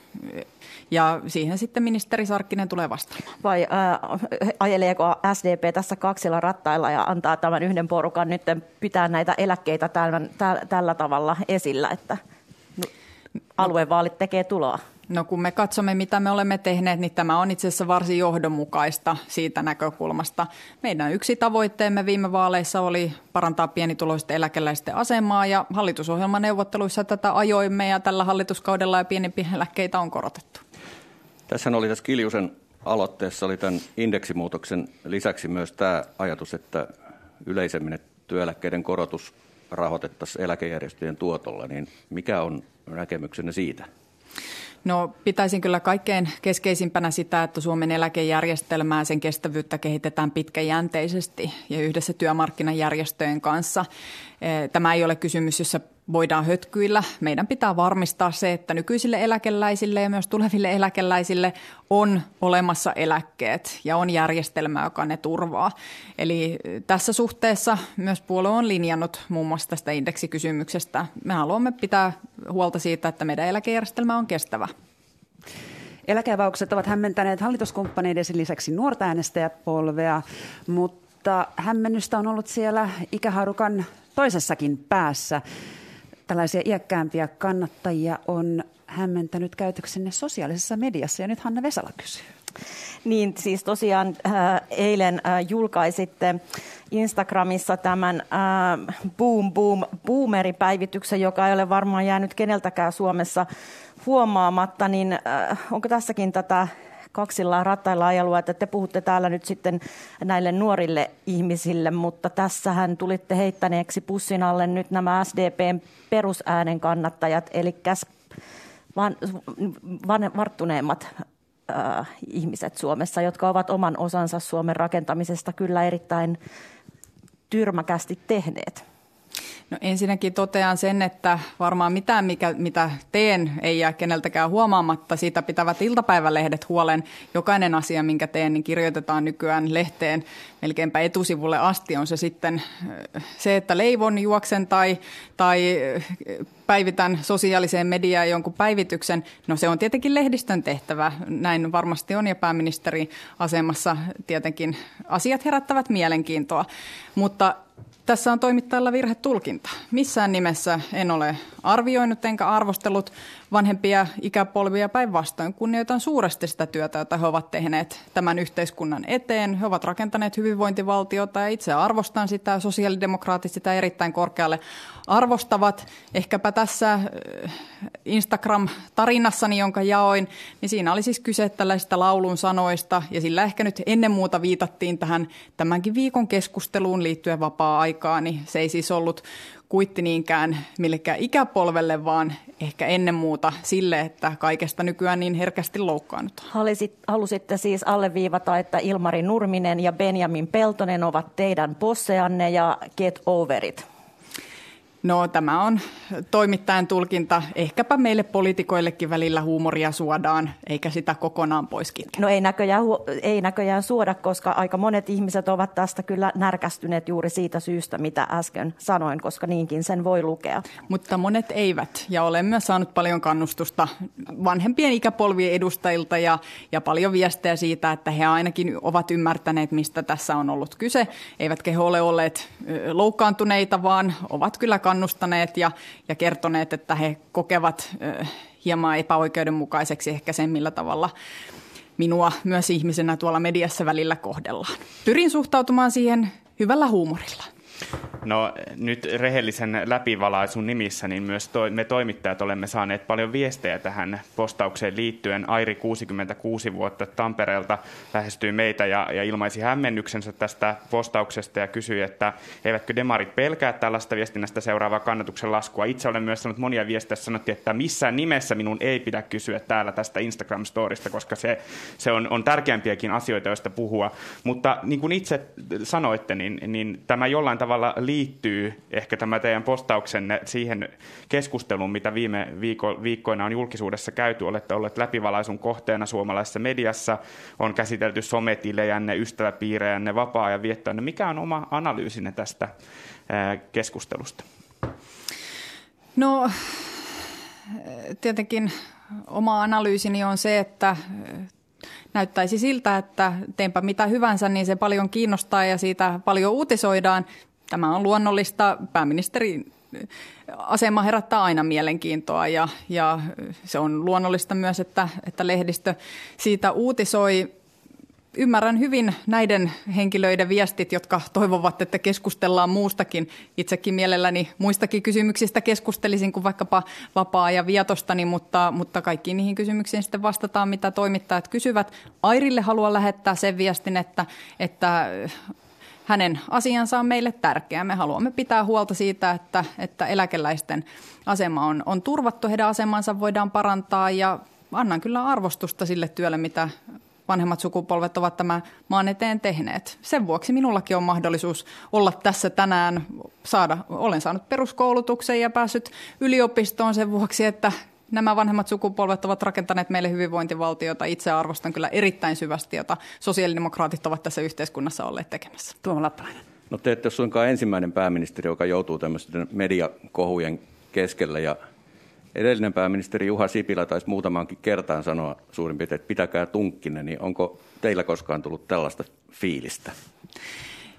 Ja siihen sitten ministeri Sarkkinen tulee vastaamaan. Vai äh, ajeleeko SDP tässä kaksilla rattailla ja antaa tämän yhden porukan nyt pitää näitä eläkkeitä tällä, tällä tavalla esillä, että aluevaalit tekee tuloa? No kun me katsomme, mitä me olemme tehneet, niin tämä on itse asiassa varsin johdonmukaista siitä näkökulmasta. Meidän yksi tavoitteemme viime vaaleissa oli parantaa pienituloisten eläkeläisten asemaa ja hallitusohjelmaneuvotteluissa tätä ajoimme ja tällä hallituskaudella ja pienimpiä eläkkeitä on korotettu. Tässä oli tässä Kiljusen aloitteessa oli tämän indeksimuutoksen lisäksi myös tämä ajatus, että yleisemmin että työeläkkeiden korotus rahoitettaisiin eläkejärjestöjen tuotolla, niin mikä on näkemyksenne siitä? No pitäisin kyllä kaikkein keskeisimpänä sitä, että Suomen eläkejärjestelmää, sen kestävyyttä kehitetään pitkäjänteisesti ja yhdessä työmarkkinajärjestöjen kanssa. Tämä ei ole kysymys, jossa voidaan hötkyillä. Meidän pitää varmistaa se, että nykyisille eläkeläisille ja myös tuleville eläkeläisille on olemassa eläkkeet ja on järjestelmä, joka ne turvaa. Eli tässä suhteessa myös puolue on linjannut muun muassa tästä indeksikysymyksestä. Me haluamme pitää huolta siitä, että meidän eläkejärjestelmä on kestävä. Eläkeavaukset ovat hämmentäneet hallituskumppaneiden lisäksi nuorta äänestäjäpolvea, mutta hämmennystä on ollut siellä ikäharukan toisessakin päässä tällaisia iäkkäämpiä kannattajia on hämmentänyt käytöksenne sosiaalisessa mediassa. Ja nyt Hanna Vesala kysyy. Niin, siis tosiaan äh, eilen äh, julkaisitte Instagramissa tämän äh, Boom Boom Boomeri-päivityksen, joka ei ole varmaan jäänyt keneltäkään Suomessa huomaamatta, niin äh, onko tässäkin tätä kaksilla rattailla ajelua, että te puhutte täällä nyt sitten näille nuorille ihmisille, mutta tässähän tulitte heittäneeksi pussin alle nyt nämä SDPn perusäänen kannattajat, eli van, van, varttuneemmat äh, ihmiset Suomessa, jotka ovat oman osansa Suomen rakentamisesta kyllä erittäin tyrmäkästi tehneet. No ensinnäkin totean sen, että varmaan mitään, mikä, mitä teen, ei jää keneltäkään huomaamatta. Siitä pitävät iltapäivälehdet huolen. Jokainen asia, minkä teen, niin kirjoitetaan nykyään lehteen melkeinpä etusivulle asti. On se sitten äh, se, että leivon, juoksen tai, tai äh, päivitän sosiaaliseen mediaan jonkun päivityksen. No se on tietenkin lehdistön tehtävä. Näin varmasti on ja pääministeri asemassa tietenkin asiat herättävät mielenkiintoa. Mutta tässä on toimittajalla virhetulkinta. Missään nimessä en ole arvioinut enkä arvostellut vanhempia ikäpolvia päinvastoin. Kunnioitan suuresti sitä työtä, jota he ovat tehneet tämän yhteiskunnan eteen. He ovat rakentaneet hyvinvointivaltiota ja itse arvostan sitä. Sosiaalidemokraatit sitä erittäin korkealle arvostavat. Ehkäpä tässä eh, Instagram-tarinassani, jonka jaoin, niin siinä oli siis kyse tällaisista laulun sanoista ja sillä ehkä nyt ennen muuta viitattiin tähän tämänkin viikon keskusteluun liittyen vapaa-aikaan. Niin se ei siis ollut kuitti niinkään millekään ikäpolvelle, vaan ehkä ennen muuta sille, että kaikesta nykyään niin herkästi loukkaannut. Halusitte siis alleviivata, että Ilmari Nurminen ja Benjamin Peltonen ovat teidän posseanne ja get overit. No tämä on toimittajan tulkinta. Ehkäpä meille poliitikoillekin välillä huumoria suodaan, eikä sitä kokonaan pois kitkeä. No ei näköjään, ei näköjään suoda, koska aika monet ihmiset ovat tästä kyllä närkästyneet juuri siitä syystä, mitä äsken sanoin, koska niinkin sen voi lukea. Mutta monet eivät, ja olen myös saanut paljon kannustusta vanhempien ikäpolvien edustajilta ja, ja paljon viestejä siitä, että he ainakin ovat ymmärtäneet, mistä tässä on ollut kyse. Eivätkä he ole olleet loukkaantuneita, vaan ovat kyllä kannustaneet ja, ja kertoneet, että he kokevat hieman epäoikeudenmukaiseksi ehkä sen, millä tavalla minua myös ihmisenä tuolla mediassa välillä kohdellaan. Pyrin suhtautumaan siihen hyvällä huumorilla. No nyt rehellisen läpivalaisun nimissä, niin myös to, me toimittajat olemme saaneet paljon viestejä tähän postaukseen liittyen. Airi 66 vuotta Tampereelta lähestyi meitä ja, ja ilmaisi hämmennyksensä tästä postauksesta ja kysyi, että eivätkö demarit pelkää tällaista viestinnästä seuraavaa kannatuksen laskua. Itse olen myös sanonut monia viestejä, sanottiin, että missään nimessä minun ei pidä kysyä täällä tästä Instagram-storista, koska se, se on, on tärkeämpiäkin asioita, joista puhua. Mutta niin kuin itse sanoitte, niin, niin tämä jollain tavalla liittyy ehkä tämä teidän postauksenne siihen keskusteluun, mitä viime viiko, viikkoina on julkisuudessa käyty. Olette olleet läpivalaisun kohteena suomalaisessa mediassa, on käsitelty sometilejänne, ystäväpiirejänne, vapaa-ajan viettoanne. Mikä on oma analyysinne tästä keskustelusta? No tietenkin oma analyysini on se, että näyttäisi siltä, että teenpä mitä hyvänsä, niin se paljon kiinnostaa ja siitä paljon uutisoidaan. Tämä on luonnollista. Pääministeri asema herättää aina mielenkiintoa ja, ja se on luonnollista myös, että, että lehdistö siitä uutisoi ymmärrän hyvin näiden henkilöiden viestit, jotka toivovat, että keskustellaan muustakin. Itsekin mielelläni muistakin kysymyksistä keskustelisin kuin vaikkapa vapaa- ja vietostani, mutta, mutta kaikkiin niihin kysymyksiin sitten vastataan, mitä toimittajat kysyvät. Airille haluan lähettää sen viestin, että, että hänen asiansa on meille tärkeä. Me haluamme pitää huolta siitä, että, että eläkeläisten asema on, on turvattu, heidän asemansa voidaan parantaa ja annan kyllä arvostusta sille työlle, mitä vanhemmat sukupolvet ovat tämä maan eteen tehneet. Sen vuoksi minullakin on mahdollisuus olla tässä tänään, saada, olen saanut peruskoulutuksen ja päässyt yliopistoon sen vuoksi, että nämä vanhemmat sukupolvet ovat rakentaneet meille hyvinvointivaltiota. Itse arvostan kyllä erittäin syvästi, jota sosiaalidemokraatit ovat tässä yhteiskunnassa olleet tekemässä. Tuomo Lappalainen. No te ette ole suinkaan ensimmäinen pääministeri, joka joutuu tämmöisten mediakohujen keskelle ja Edellinen pääministeri Juha Sipilä taisi muutamaankin kertaan sanoa suurin piirtein, että pitäkää tunkkinen, niin onko teillä koskaan tullut tällaista fiilistä?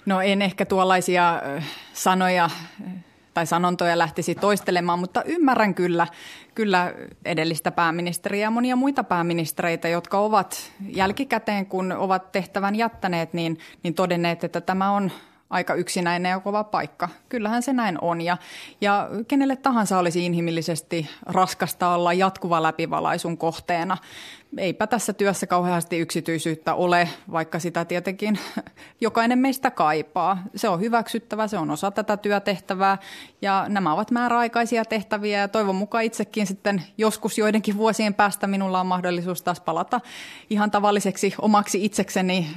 No en ehkä tuollaisia sanoja tai sanontoja lähtisi toistelemaan, mutta ymmärrän kyllä, kyllä edellistä pääministeriä ja monia muita pääministereitä, jotka ovat jälkikäteen, kun ovat tehtävän jättäneet, niin, niin todenneet, että tämä on aika yksinäinen ja kova paikka. Kyllähän se näin on ja, ja kenelle tahansa olisi inhimillisesti raskasta olla jatkuva läpivalaisun kohteena. Eipä tässä työssä kauheasti yksityisyyttä ole, vaikka sitä tietenkin jokainen meistä kaipaa. Se on hyväksyttävä, se on osa tätä työtehtävää ja nämä ovat määräaikaisia tehtäviä ja toivon mukaan itsekin sitten joskus joidenkin vuosien päästä minulla on mahdollisuus taas palata ihan tavalliseksi omaksi itsekseni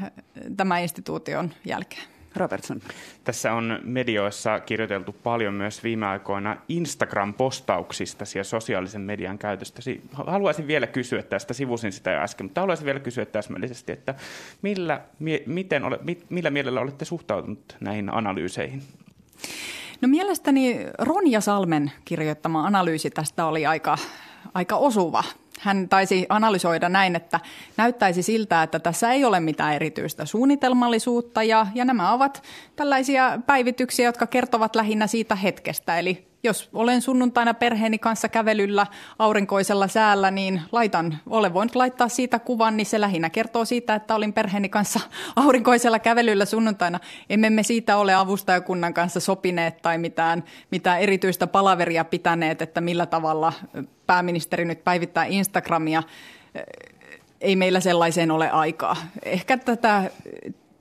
tämän instituution jälkeen. Robertson. Tässä on medioissa kirjoiteltu paljon myös viime aikoina Instagram-postauksista ja sosiaalisen median käytöstä. Haluaisin vielä kysyä tästä, sivusin sitä jo äsken, mutta haluaisin vielä kysyä täsmällisesti, että millä, miten ole, millä mielellä olette suhtautunut näihin analyyseihin? No mielestäni Ronja Salmen kirjoittama analyysi tästä oli aika, aika osuva hän taisi analysoida näin, että näyttäisi siltä, että tässä ei ole mitään erityistä suunnitelmallisuutta ja, ja nämä ovat tällaisia päivityksiä, jotka kertovat lähinnä siitä hetkestä. Eli jos olen sunnuntaina perheeni kanssa kävelyllä aurinkoisella säällä, niin laitan, olen voinut laittaa siitä kuvan, niin se lähinnä kertoo siitä, että olin perheeni kanssa aurinkoisella kävelyllä sunnuntaina. Emme me siitä ole avustajakunnan kanssa sopineet tai mitään, mitään erityistä palaveria pitäneet, että millä tavalla pääministeri nyt päivittää Instagramia. Ei meillä sellaiseen ole aikaa. Ehkä tätä,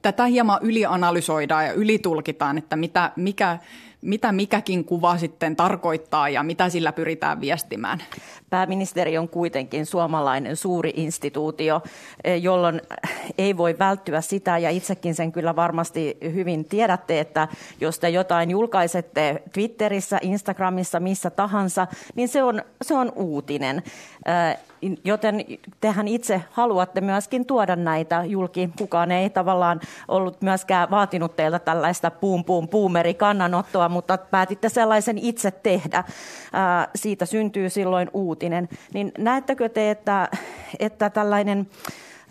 tätä hieman ylianalysoidaan ja ylitulkitaan, että mitä, mikä mitä mikäkin kuva sitten tarkoittaa ja mitä sillä pyritään viestimään? Pääministeri on kuitenkin suomalainen suuri instituutio, eh, jolloin ei voi välttyä sitä, ja itsekin sen kyllä varmasti hyvin tiedätte, että jos te jotain julkaisette Twitterissä, Instagramissa, missä tahansa, niin se on, se on uutinen. Joten tehän itse haluatte myöskin tuoda näitä julki. Kukaan ei tavallaan ollut myöskään vaatinut teiltä tällaista puum puum puumeri kannanottoa, mutta päätitte sellaisen itse tehdä. Siitä syntyy silloin uutinen. Niin näettekö te, että, että tällainen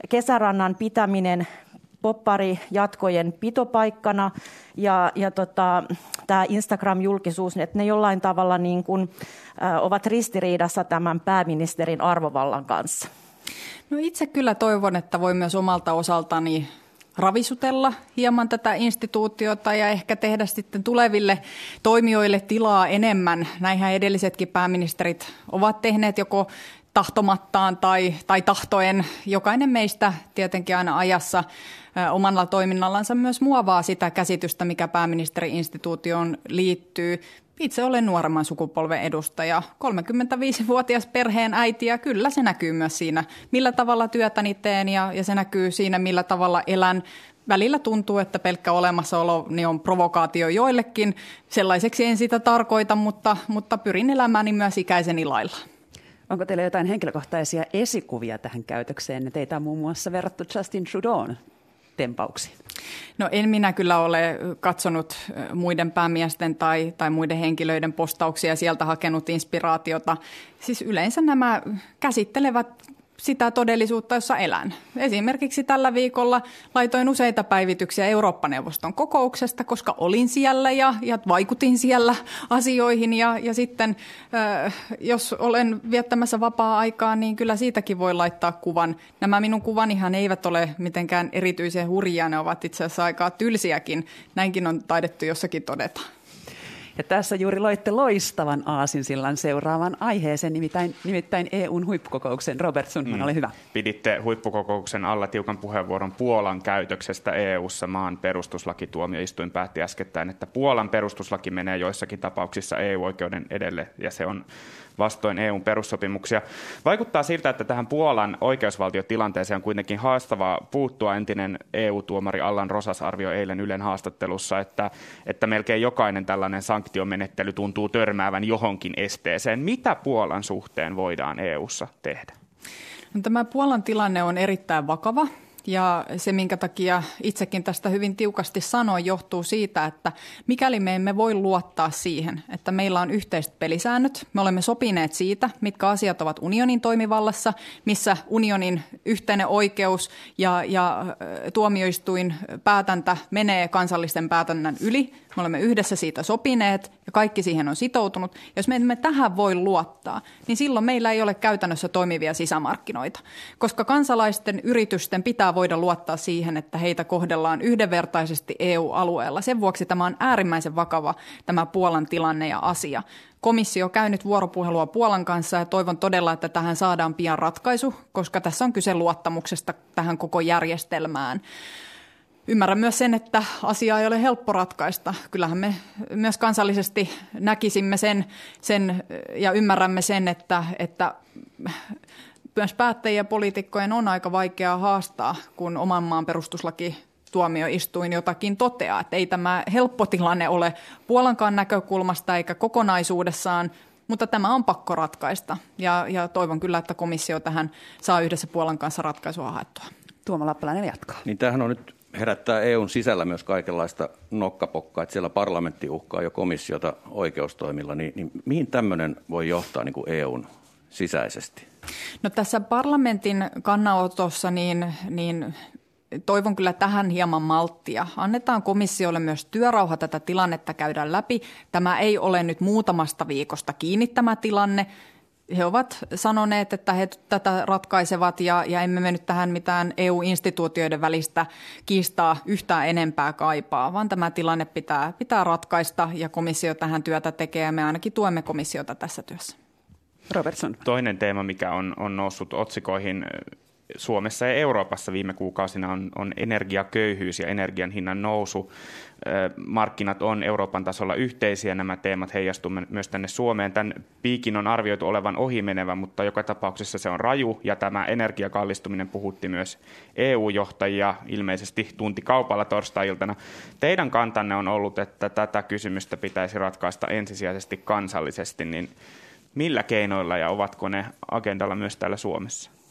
kesärannan pitäminen poppari jatkojen pitopaikkana ja, ja tota, tämä Instagram-julkisuus, että ne jollain tavalla niin kuin, ä, ovat ristiriidassa tämän pääministerin arvovallan kanssa? No itse kyllä toivon, että voi myös omalta osaltani ravisutella hieman tätä instituutiota ja ehkä tehdä sitten tuleville toimijoille tilaa enemmän. Näinhän edellisetkin pääministerit ovat tehneet joko tahtomattaan tai, tai tahtoen. Jokainen meistä tietenkin aina ajassa omalla toiminnallansa myös muovaa sitä käsitystä, mikä pääministeri-instituutioon liittyy. Itse olen nuoremman sukupolven edustaja, 35-vuotias perheen äiti ja kyllä se näkyy myös siinä, millä tavalla työtäni teen ja, ja se näkyy siinä, millä tavalla elän. Välillä tuntuu, että pelkkä olemassaolo niin on provokaatio joillekin. Sellaiseksi en sitä tarkoita, mutta, mutta pyrin elämääni myös ikäiseni lailla. Onko teillä jotain henkilökohtaisia esikuvia tähän käytökseen? Teitä on muun muassa verrattu Justin Trudeau'n tempauksiin. No en minä kyllä ole katsonut muiden päämiesten tai, tai muiden henkilöiden postauksia ja sieltä hakenut inspiraatiota. Siis yleensä nämä käsittelevät sitä todellisuutta, jossa elän. Esimerkiksi tällä viikolla laitoin useita päivityksiä Eurooppa-neuvoston kokouksesta, koska olin siellä ja, ja vaikutin siellä asioihin. Ja, ja sitten äh, jos olen viettämässä vapaa-aikaa, niin kyllä siitäkin voi laittaa kuvan. Nämä minun kuvanihan eivät ole mitenkään erityisen hurjia, ne ovat itse asiassa aika tylsiäkin. Näinkin on taidettu jossakin todeta. Ja tässä juuri loitte loistavan aasinsillan seuraavan aiheeseen, nimittäin, nimittäin EUn huippukokouksen. Robert Sundman, mm. ole hyvä. Piditte huippukokouksen alla tiukan puheenvuoron Puolan käytöksestä EUssa. Maan perustuslakituomioistuin päätti äskettäin, että Puolan perustuslaki menee joissakin tapauksissa EU-oikeuden edelle, ja se on vastoin EUn perussopimuksia. Vaikuttaa siltä, että tähän Puolan oikeusvaltiotilanteeseen on kuitenkin haastavaa puuttua. Entinen EU-tuomari Allan Rosas arvioi eilen Ylen haastattelussa, että, että melkein jokainen tällainen sanktiomenettely tuntuu törmäävän johonkin esteeseen. Mitä Puolan suhteen voidaan EUssa tehdä? No, tämä Puolan tilanne on erittäin vakava ja se, minkä takia itsekin tästä hyvin tiukasti sanoin, johtuu siitä, että mikäli me emme voi luottaa siihen, että meillä on yhteiset pelisäännöt, me olemme sopineet siitä, mitkä asiat ovat unionin toimivallassa, missä unionin yhteinen oikeus ja, ja tuomioistuin päätäntä menee kansallisten päätännän yli, me olemme yhdessä siitä sopineet ja kaikki siihen on sitoutunut. Jos me emme tähän voi luottaa, niin silloin meillä ei ole käytännössä toimivia sisämarkkinoita, koska kansalaisten yritysten pitää voida luottaa siihen, että heitä kohdellaan yhdenvertaisesti EU-alueella. Sen vuoksi tämä on äärimmäisen vakava tämä Puolan tilanne ja asia. Komissio käy nyt vuoropuhelua Puolan kanssa ja toivon todella, että tähän saadaan pian ratkaisu, koska tässä on kyse luottamuksesta tähän koko järjestelmään. Ymmärrän myös sen, että asia ei ole helppo ratkaista. Kyllähän me myös kansallisesti näkisimme sen, sen ja ymmärrämme sen, että, että myös päättäjien ja poliitikkojen on aika vaikeaa haastaa, kun oman maan perustuslaki tuomioistuin jotakin toteaa. Että ei tämä helppo tilanne ole Puolankaan näkökulmasta eikä kokonaisuudessaan, mutta tämä on pakko ratkaista. Ja, ja toivon kyllä, että komissio tähän saa yhdessä Puolan kanssa ratkaisua haettua. Tuomo Lappalainen jatkaa. Niin tämähän on nyt herättää EUn sisällä myös kaikenlaista nokkapokkaa, että siellä parlamentti uhkaa jo komissiota oikeustoimilla, niin, niin mihin tämmöinen voi johtaa niin kuin EUn sisäisesti? No tässä parlamentin kannanotossa niin, niin toivon kyllä tähän hieman malttia. Annetaan komissiolle myös työrauha tätä tilannetta käydä läpi. Tämä ei ole nyt muutamasta viikosta kiinni tämä tilanne he ovat sanoneet, että he tätä ratkaisevat ja, ja emme me nyt tähän mitään EU-instituutioiden välistä kiistaa yhtään enempää kaipaa, vaan tämä tilanne pitää, pitää ratkaista ja komissio tähän työtä tekee ja me ainakin tuemme komissiota tässä työssä. Robertson. Toinen teema, mikä on, on noussut otsikoihin Suomessa ja Euroopassa viime kuukausina on, on energiaköyhyys ja energian hinnan nousu. Markkinat on Euroopan tasolla yhteisiä, nämä teemat heijastuvat myös tänne Suomeen. Tämän piikin on arvioitu olevan ohimenevä, mutta joka tapauksessa se on raju ja tämä energiakallistuminen puhutti myös EU-johtajia ilmeisesti tunti kaupalla torstai-iltana. Teidän kantanne on ollut, että tätä kysymystä pitäisi ratkaista ensisijaisesti kansallisesti, niin millä keinoilla ja ovatko ne agendalla myös täällä Suomessa?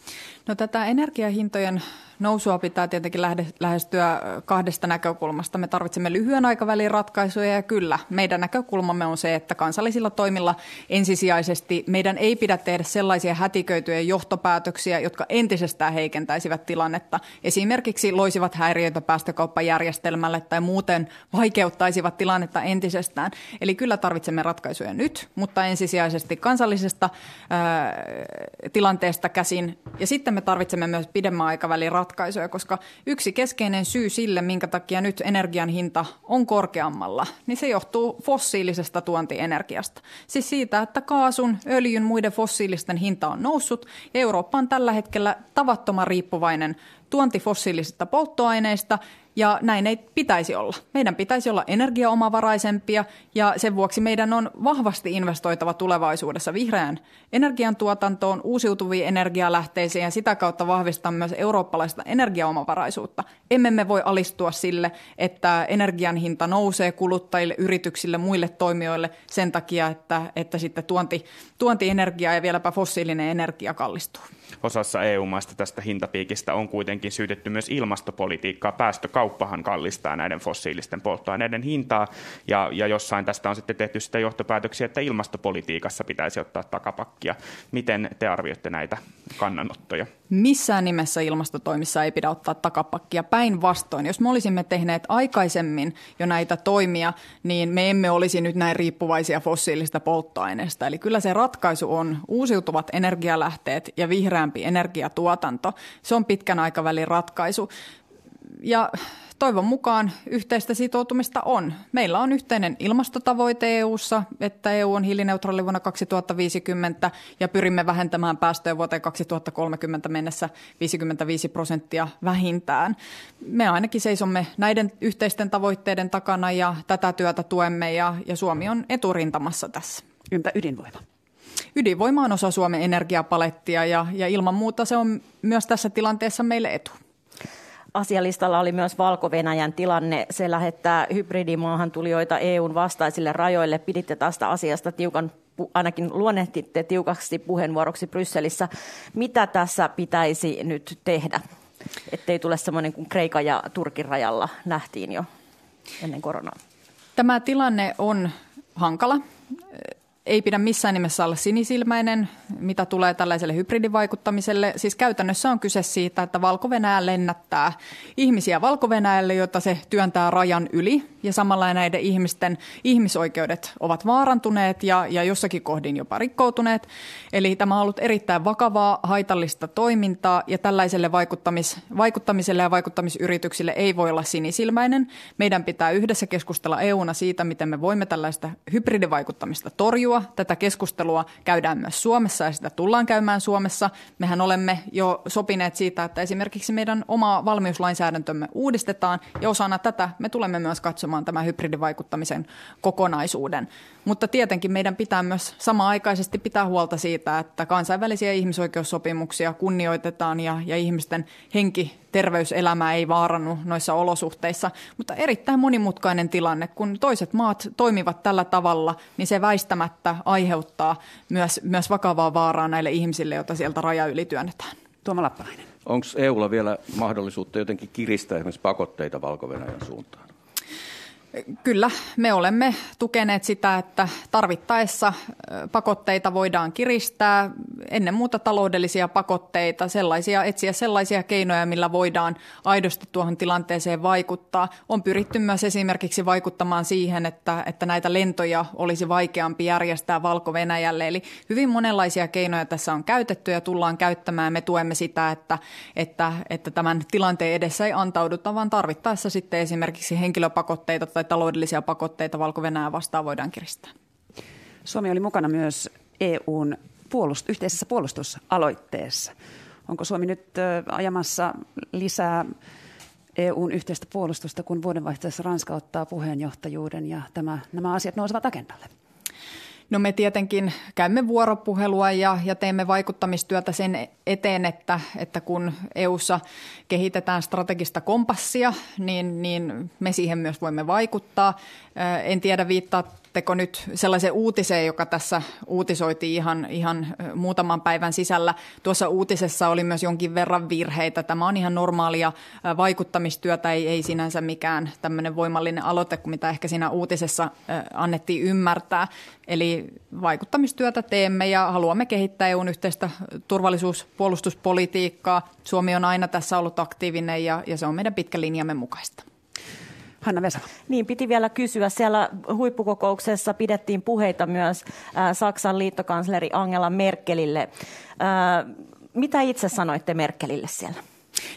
No tätä energiahintojen nousua pitää tietenkin lähestyä kahdesta näkökulmasta. Me tarvitsemme lyhyen aikavälin ratkaisuja ja kyllä, meidän näkökulmamme on se, että kansallisilla toimilla ensisijaisesti meidän ei pidä tehdä sellaisia hätiköityjä johtopäätöksiä, jotka entisestään heikentäisivät tilannetta. Esimerkiksi loisivat häiriöitä päästökauppajärjestelmälle tai muuten vaikeuttaisivat tilannetta entisestään. Eli kyllä tarvitsemme ratkaisuja nyt, mutta ensisijaisesti kansallisesta ää, tilanteesta käsin. Ja sitten me tarvitsemme myös pidemmän aikavälin ratkaisuja ratkaisuja, koska yksi keskeinen syy sille, minkä takia nyt energian hinta on korkeammalla, niin se johtuu fossiilisesta tuontienergiasta. Siis siitä, että kaasun, öljyn, muiden fossiilisten hinta on noussut ja Eurooppa on tällä hetkellä tavattoman riippuvainen tuontifossiilisista polttoaineista ja näin ei pitäisi olla. Meidän pitäisi olla energiaomavaraisempia ja sen vuoksi meidän on vahvasti investoitava tulevaisuudessa vihreään energiantuotantoon, uusiutuviin energialähteisiin ja sitä kautta vahvistaa myös eurooppalaista energiaomavaraisuutta. Emme me voi alistua sille, että energian hinta nousee kuluttajille, yrityksille, muille toimijoille sen takia, että, että sitten tuonti, tuontienergia ja vieläpä fossiilinen energia kallistuu. Osassa EU-maista tästä hintapiikistä on kuitenkin syytetty myös ilmastopolitiikkaa. Päästökauppahan kallistaa näiden fossiilisten polttoaineiden hintaa, ja, ja jossain tästä on sitten tehty sitä johtopäätöksiä, että ilmastopolitiikassa pitäisi ottaa takapakkia. Miten te arvioitte näitä kannanottoja? Missään nimessä ilmastotoimissa ei pidä ottaa takapakkia. Päinvastoin, jos me olisimme tehneet aikaisemmin jo näitä toimia, niin me emme olisi nyt näin riippuvaisia fossiilista polttoaineista. Eli kyllä se ratkaisu on uusiutuvat energialähteet ja vihreämpi energiatuotanto. Se on pitkän aikavälin ratkaisu. Ja toivon mukaan yhteistä sitoutumista on. Meillä on yhteinen ilmastotavoite EU:ssa, että EU on hiilineutraali vuonna 2050 ja pyrimme vähentämään päästöjä vuoteen 2030 mennessä 55 prosenttia vähintään. Me ainakin seisomme näiden yhteisten tavoitteiden takana ja tätä työtä tuemme ja, ja Suomi on eturintamassa tässä. Entä ydinvoima? Ydinvoima on osa Suomen energiapalettia ja, ja ilman muuta se on myös tässä tilanteessa meille etu. Asialistalla oli myös Valko-Venäjän tilanne. Se lähettää hybridimaahantulijoita EUn vastaisille rajoille. Piditte tästä asiasta tiukan, ainakin luonnehtitte tiukaksi puheenvuoroksi Brysselissä. Mitä tässä pitäisi nyt tehdä, ettei tule semmoinen kuin Kreikan ja Turkin rajalla nähtiin jo ennen koronaa? Tämä tilanne on hankala ei pidä missään nimessä olla sinisilmäinen, mitä tulee tällaiselle hybridivaikuttamiselle. Siis käytännössä on kyse siitä, että valko lennättää ihmisiä valko jotta se työntää rajan yli. Ja samalla näiden ihmisten ihmisoikeudet ovat vaarantuneet ja, ja jossakin kohdin jopa rikkoutuneet. Eli tämä on ollut erittäin vakavaa, haitallista toimintaa ja tällaiselle vaikuttamis, vaikuttamiselle ja vaikuttamisyrityksille ei voi olla sinisilmäinen. Meidän pitää yhdessä keskustella EUna siitä, miten me voimme tällaista hybridivaikuttamista torjua torjua. Tätä keskustelua käydään myös Suomessa ja sitä tullaan käymään Suomessa. Mehän olemme jo sopineet siitä, että esimerkiksi meidän oma valmiuslainsäädäntömme uudistetaan ja osana tätä me tulemme myös katsomaan tämän hybridivaikuttamisen kokonaisuuden. Mutta tietenkin meidän pitää myös samaaikaisesti pitää huolta siitä, että kansainvälisiä ihmisoikeussopimuksia kunnioitetaan ja, ja ihmisten henki, terveyselämä ei vaarannu noissa olosuhteissa. Mutta erittäin monimutkainen tilanne, kun toiset maat toimivat tällä tavalla, niin se väistämättä aiheuttaa myös, myös vakavaa vaaraa näille ihmisille, joita sieltä raja yli työnnetään. Tuoma Lappalainen. Onko EUlla vielä mahdollisuutta jotenkin kiristää esimerkiksi pakotteita valko suuntaan? Kyllä, me olemme tukeneet sitä, että tarvittaessa pakotteita voidaan kiristää, ennen muuta taloudellisia pakotteita, sellaisia, etsiä sellaisia keinoja, millä voidaan aidosti tuohon tilanteeseen vaikuttaa. On pyritty myös esimerkiksi vaikuttamaan siihen, että, että näitä lentoja olisi vaikeampi järjestää Valko-Venäjälle. Eli hyvin monenlaisia keinoja tässä on käytetty ja tullaan käyttämään. Me tuemme sitä, että, että, että tämän tilanteen edessä ei antauduta, vaan tarvittaessa sitten esimerkiksi henkilöpakotteita tai taloudellisia pakotteita valko vastaan voidaan kiristää. Suomi oli mukana myös EUn puolust- yhteisessä puolustusaloitteessa. Onko Suomi nyt ajamassa lisää EUn yhteistä puolustusta, kun vuodenvaihteessa Ranska ottaa puheenjohtajuuden ja tämä, nämä asiat nousevat agendalle? No me tietenkin käymme vuoropuhelua ja, ja teemme vaikuttamistyötä sen eteen, että, että kun EUssa kehitetään strategista kompassia, niin, niin me siihen myös voimme vaikuttaa. En tiedä, viittaa Teko nyt sellaisen uutiseen, joka tässä uutisoitiin ihan, ihan muutaman päivän sisällä. Tuossa uutisessa oli myös jonkin verran virheitä. Tämä on ihan normaalia vaikuttamistyötä, ei, ei sinänsä mikään tämmöinen voimallinen aloite kuin mitä ehkä siinä uutisessa annettiin ymmärtää. Eli vaikuttamistyötä teemme ja haluamme kehittää EUn yhteistä turvallisuuspuolustuspolitiikkaa. Suomi on aina tässä ollut aktiivinen ja, ja se on meidän pitkä linjamme mukaista. Hanna Vesala. Niin, piti vielä kysyä. Siellä huippukokouksessa pidettiin puheita myös äh, Saksan liittokansleri Angela Merkelille. Äh, mitä itse sanoitte Merkelille siellä?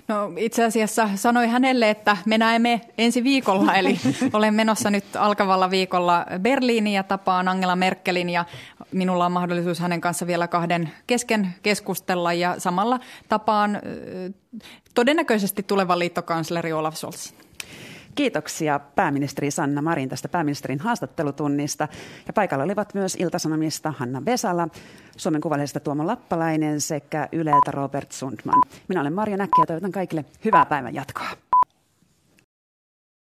No itse asiassa sanoi hänelle, että me näemme ensi viikolla, eli olen menossa nyt alkavalla viikolla Berliiniin ja tapaan Angela Merkelin ja minulla on mahdollisuus hänen kanssa vielä kahden kesken keskustella ja samalla tapaan todennäköisesti tulevan liittokansleri Olaf Scholzin. Kiitoksia pääministeri Sanna Marin tästä pääministerin haastattelutunnista. Ja paikalla olivat myös Iltasanomista Hanna Vesala, Suomen Kuvallisesta Tuomo Lappalainen sekä Yleltä Robert Sundman. Minä olen Marja Näkki ja toivotan kaikille hyvää päivän jatkoa.